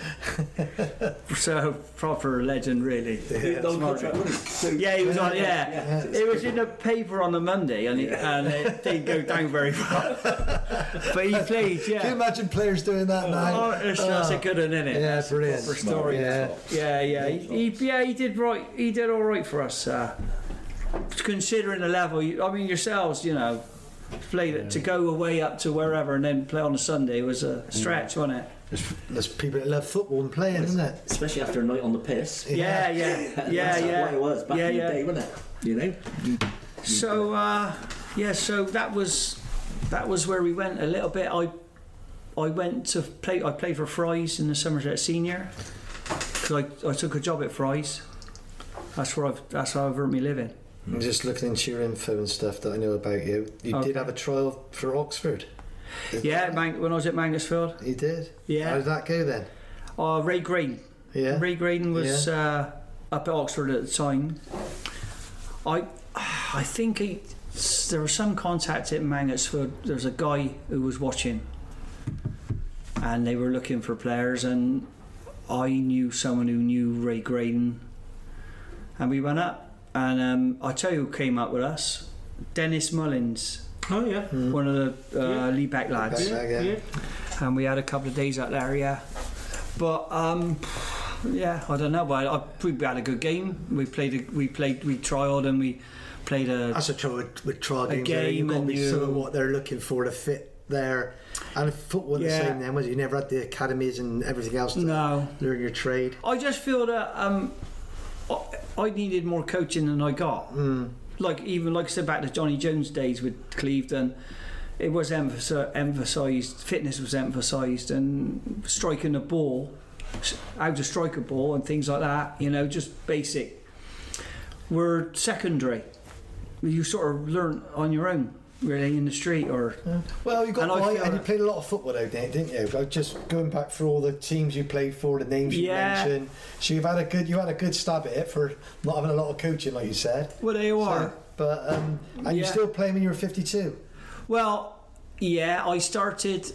so proper legend, really. Yeah. So, Yeah, he was on. Yeah, Yeah. it was in the paper on the Monday, and, it, and it didn't go down very well. but he played. Yeah. Can you imagine players doing that now? Oh, it's, that's a good one, isn't it? Yeah, That's a brilliant. proper story. Yeah. Yeah, yeah, he, he, yeah, he did right. He did all right for us. Uh, considering the level, you- I mean, yourselves, you know, played it to go away up to wherever and then play on a Sunday was a stretch, wasn't it? There's, there's people that love football and playing, isn't it? especially after a night on the piss. Yeah, yeah, yeah, That's yeah. what it was back yeah, in yeah. the day, wasn't it? You know? So uh, yeah, so that was that was where we went a little bit. I I went to play. I played for Fry's in the Somerset Senior because I, I took a job at Fry's. That's where I've that's how I've earned my living. I'm just looking into your info and stuff that I know about you. You Okay. did have a trial for Oxford. Yeah, Man- when I was at Mangotsfield. You did? Yeah. How Yeah. did that go then? Uh, Ray Green. Yeah. Ray Graydon was uh, up at Oxford at the time. I I think he, there was some contact at Mangotsfield. There was a guy who was watching, and they were looking for players, and I knew someone who knew Ray Graydon, and we went up. And um, I tell you who came up with us, Dennis Mullins, Oh, yeah. one of the uh, Yeah. Lebeq lads Back there, yeah. and we had a couple of days out there, yeah. But um, yeah, I don't know. But I, we had a good game. We played, a, we played, we trialed, and we played a. That's a trouble with, with trial games. there. game You've got to and be you- sort of what they're looking for to fit there. And football was the same then, was it? You never had the academies and everything else to No. learn your trade. I just feel that um, I, needed more coaching than I got. Mm. Like even like I said back to Johnny Jones days with Clevedon, it was emphasi- emphasised. Fitness was emphasised, and striking a ball, how to strike a ball, and things like that. You know, just basic. Were secondary. You sort of learn on your own, really, in the street or. Well, you got And I right, feel and you that- played a lot of football out there, didn't you? Like, Just going back through all the teams you played for, the names you Yeah. mentioned. So you've had a good, you had a good stab at it for not having a lot of coaching, like you said. Well, there you are. So, but um, and you Yeah. still playing when you were 52. Well, yeah, I started.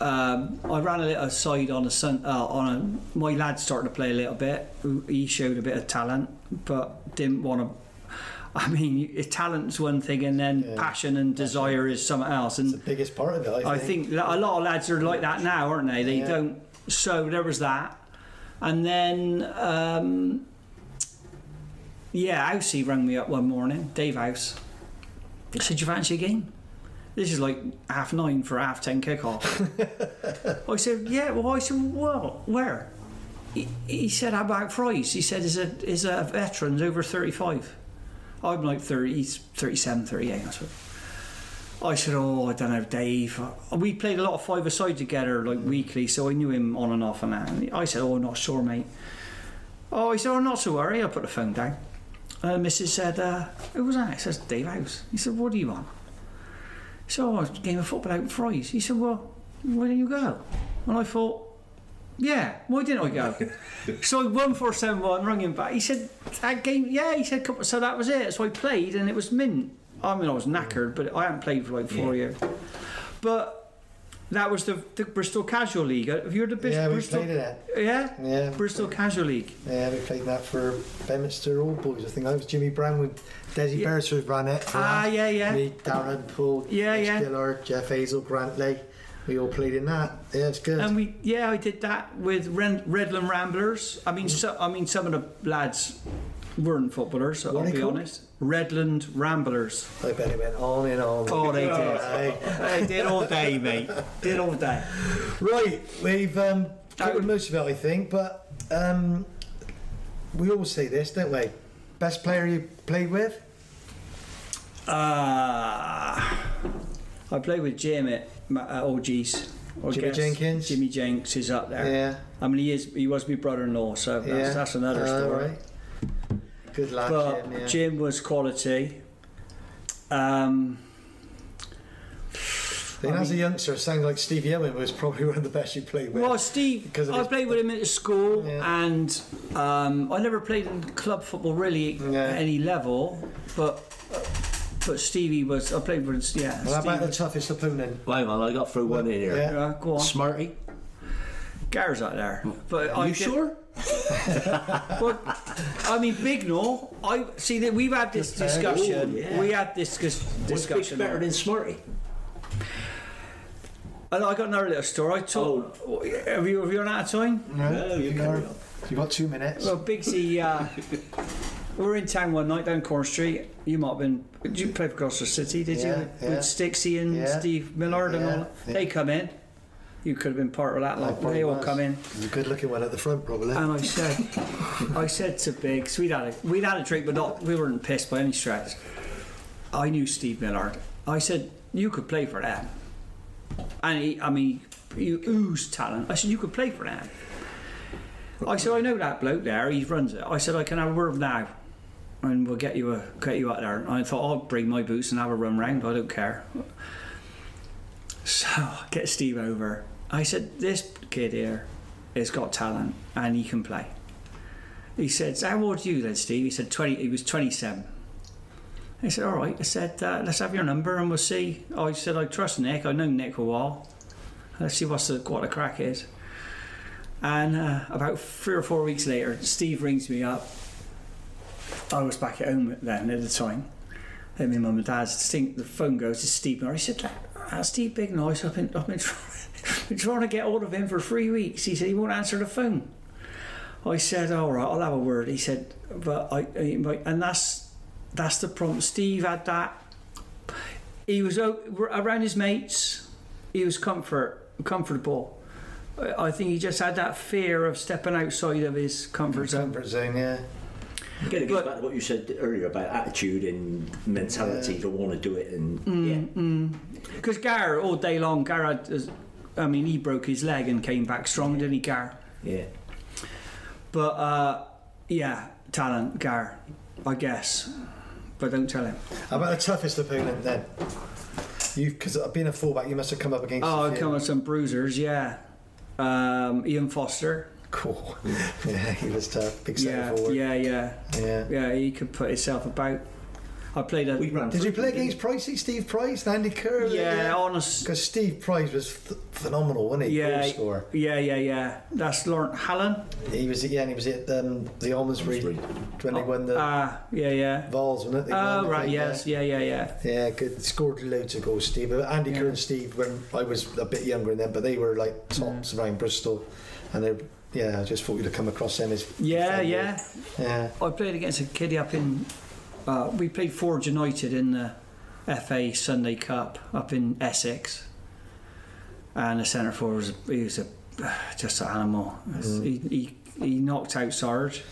Um, I ran a little side on a sun. Uh, on a my lad started to play a little bit. He showed a bit of talent, but didn't want to. I mean, talent's one thing, and then Yeah. passion and desire is something else. It's the biggest part of it, I I think. think a lot of lads are like that now, aren't they? They Yeah. don't. So there was that, and then um, yeah, Housey rang me up one morning, Dave House. He said, "You fancy a game?" This is like half nine for half ten kickoff. I said, "Yeah." Well, I said, "Well, where?" He, he said, "How about Fry's?" He said, "Is a is a veterans over 35." I'm like 30, 37, 38. I said, I said, "Oh, I don't know, Dave." We played a lot of five-a-side together, like weekly, so I knew him on and off and that. And I said, "Oh, not sure, mate." Oh, he said, "Oh, not to worry." I put the phone down. And Mrs. said, uh, "Who was that?" I said, "Dave House." He said, "What do you want?" So "Oh, it's a game of football out in Fry's." He said, "Well, where don't you go?" And I thought, "Yeah, why didn't I go?" so I one four seven one, rung him back. He said, "That game, yeah." He said, "Come "So that was it." So I played, and it was mint. I mean, I was knackered, but I hadn't played for like four years. But that was the, the Bristol Casual League. Have you heard of Bis- Yeah, we Bristol? played it. Yeah, Yeah, Bristol Casual League. Yeah, we played that for Bedminster Old Boys. I think I was Jimmy Brown with Desi Yeah. Beresford ran it. Ah, yeah, yeah. Me, Darren, Paul, Yeah, Rich yeah. Dillard, Jeff Hazel, Grantley. We all played in that. Yeah, it's good. And we, yeah, I did that with Ren- Redland Ramblers. I mean, so, I mean, some of the lads weren't footballers. So I'll be called? honest. Redland Ramblers. I bet it went on and on. Oh, they did. They did all day, mate. Did all day. Right, we've um, covered most of it, I think, but um, we always say this, don't we? Best player you played with? Uh, I played with Jim at, Ma- OG's. I Jimmy. Jenkins? Jimmy Jenks is up there. Yeah. I mean, he is. He was my brother-in-law, so that's, yeah. that's another Ah, story. right. Good luck, But Jim. Yeah. Jim was quality. Um, Then I as a mean- youngster, it sounded like Stevie Owen was probably one of the best you played with. well, Steve, Because I played with him at school, Yeah. and um, I never played in club football really Yeah. at any level. But but Stevie was. I played with yeah. Well, how about the Steve, toughest opponent? Hang on, I got through one in here. Yeah. uh, go on. Smarty. Gar's out there. But Are I you did- sure? Well, I mean, big no. I see that we've had this Good tag. discussion. Ooh, yeah. We had this dis- What's big discussion. better than Smarty? And I got another little story. I told. Have you have you run out of time? No, you you carry are- on. You got two minutes. Well, Bigsy, uh, we were in town one night down Corn Street. You might have been. Did you play for Gloucester City? Did Yeah, you? yeah. With Stixie and Yeah. Steve Millard and all. that. They come in. You could have been part of that. Like, they all was. come in. A good looking one at the front, probably. And I said, I said to Biggs, we'd had a, we'd had a drink, but not we weren't pissed by any stretch. I knew Steve Millard. I said, you could play for them. And he, I mean, you ooze talent. I said, you could play for them. I said, I know that bloke there. He runs it. I said, I can have a word now, and we'll get you a get you out there. And I thought I'll bring my boots and have a run round. I don't care. So get Steve over. I said, this kid here has got talent and he can play. He said, how old are you then, Steve?" He said, 20, he was 27. I said, all right. I said, uh, let's have your number and we'll see. I said, I trust Nick. I know Nick for a while. Let's see what's the, what the crack is. And uh, about three or four weeks later, Steve rings me up. I was back at home then at the time. And my mum and dad's think the phone goes to Steve. Miller. He said, "That's Steve Big Noise. I've been, I've been, trying, been trying to get hold of him for three weeks. He said he won't answer the phone. I said, all right, I'll have a word. He said, but I, and that's that's the problem. Steve had that. He was around his mates. he was comfort comfortable. I think he just had that fear of stepping outside of his comfort zone. Zone, yeah. Again, it goes But- back to what you said earlier about attitude and mentality Yeah. to want to do it, and Mm, yeah, Because Gar, all day long, Gar had, I mean, he broke his leg and came back strong, didn't he, Gar? yeah. But uh, yeah, talent, Gar, I guess. But don't tell him. How about the toughest opponent then? You, because being a fullback, you must have come up against. Oh, a I few. come with some bruisers, yeah. Um, Ian Foster. Cool. yeah, he was tough. Big centre Yeah, forward. yeah, yeah, yeah. yeah. He could put himself about. I played a We ran. Did you play them, against Pricey, Steve Price, and Andy Kerr? yeah, honest. Because Steve Price was th- phenomenal, wasn't he? Yeah, Goal scorer. yeah, yeah, yeah. That's Laurent Hallen. He was, yeah, and he was at um, the Almondsbury Almondsbury. when they won the Ah, yeah, yeah. Vols, wasn't it? They Oh, I right, yes, yeah, yeah, yeah. Yeah. yeah, good. Scored loads of goals, Steve. But Andy Yeah. Kerr and Steve, when I was a bit younger than them, but they were like tops around Bristol, and they, yeah, I just thought you'd have come across them as. Yeah, defenders. yeah. yeah. I played against a kiddie up in. Uh, we played Forge United in the FA Sunday Cup up in Essex, and the centre forward was he was a just an animal. He, he he knocked out Sarge,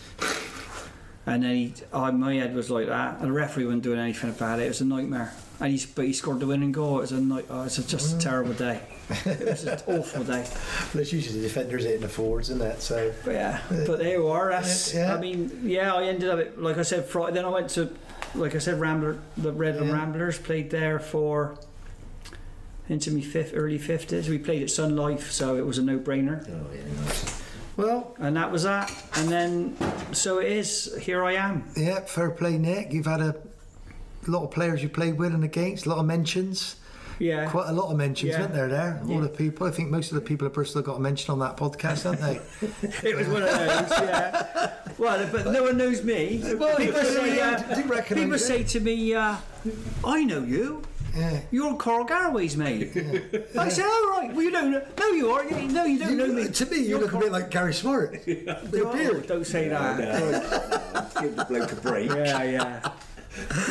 and then he oh, my head was like that, and the referee wasn't doing anything about it. It was a nightmare. And he but he scored the winning goal. It was a night. Oh, it's just a terrible day. It was an awful day. But it's usually the defenders hitting the forwards, isn't it? So But yeah, uh, but there you are. That's, Yeah. I mean, yeah, I ended up, at- like I said, Friday. Then I went to, like I said, Rambler, the Redland Yeah. Ramblers played there for into me fifth, early fifties. We played at Sun Life, so it was a no-brainer, Oh yeah, nice. well, and that was that. And then, so it is. Here I am. yeah, fair play, Nick. You've had a lot of players you played with and against, a lot of mentions. Yeah, Quite a lot of mentions, Yeah. weren't there? There, all Yeah. the people. I think most of the people at Bristol got a mention on that podcast, haven't they? it was one of those. Yeah. Well, but no one knows me. Well, people say, uh, people say to me, uh, "I know you." Yeah. You're Carl Garraway's mate. I said, "Oh right, well you don't know. No, you are. You, no, you don't know me." to me, you You're look a bit like Gary Smart with a Oh, beard. Don't say that. Give the bloke a break. Yeah, yeah.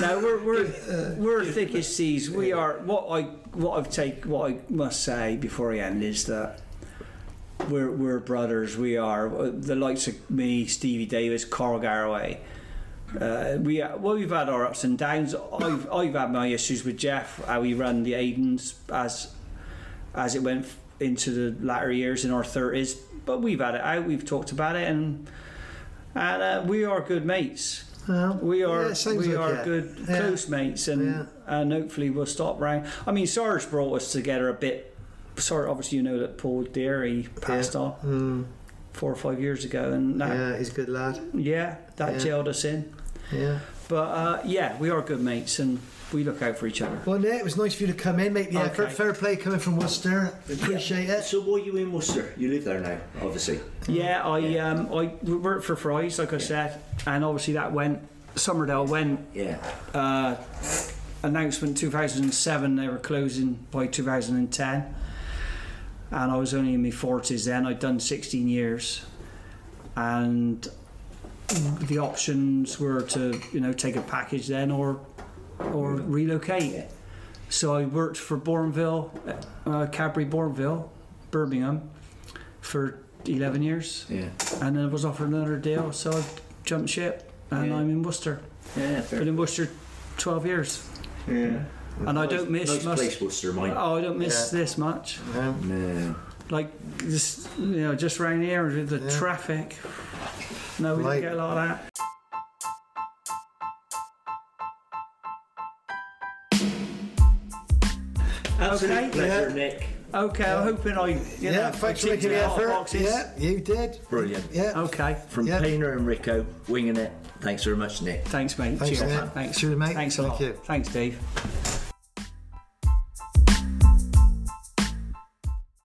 No, we're we're we're thick as seas. We are. What I what I've take what I must say before I end is that we're we're brothers. We are Uh, the likes of me, Stevie Davis, Carl Garraway. Uh, we well, we've had our ups and downs. I've I've had my issues with Jeff. How we run the Aidens as as it went into the latter years in our thirties. But we've had it out. We've talked about it, and and uh, we are good mates. Well, We are yeah, we like are it. good Yeah. close mates, and Yeah. and hopefully we'll stop round. I mean, Sarge brought us together a bit. Sorry, obviously you know that Paul he passed on Mm, four or five years ago, and that, yeah. he's a good lad. Yeah, that jailed us in. Yeah. But uh, yeah, we are good mates, and we look out for each other. Well, Nick, it was nice for you to come in, make the Okay. effort. Fair play coming from Worcester. Appreciate it. So why are you in Worcester? You live there now, obviously. Yeah, I um I worked for Fry's, like I said, and obviously that went. Somerdale went Yeah. uh, announcement 2007 they were closing by 2010 and I was only in my 40s then I'd done 16 years and the options were to you know take a package then or or relocate Yeah. so I worked for Bournville uh, Cadbury Bournville Birmingham for 11 years Yeah. and then I was offered another deal so I jumped ship and Yeah. I'm in Worcester Yeah. Fair. been in Worcester 12 years Yeah. and I don't miss Nice much. place, Worcester, mate. Oh, I don't miss Yeah. this much. Yeah. No. Like this, you know, just round here with the Yeah. traffic. No, we Right. don't get a lot of that. Absolute Okay. pleasure, Yeah. Nick. Okay, I'm hoping I. You Yeah, know, thanks for making the ticked a lot of effort. boxes. Yeah, you did. Brilliant. Yeah. Okay. From Yeah. Painter and Rico, winging it. Thanks very much, Nick. Thanks, mate. Thanks, Cheers. Nick. Thanks. Cheers, mate. Thanks a Thank lot. you. Thanks, Dave.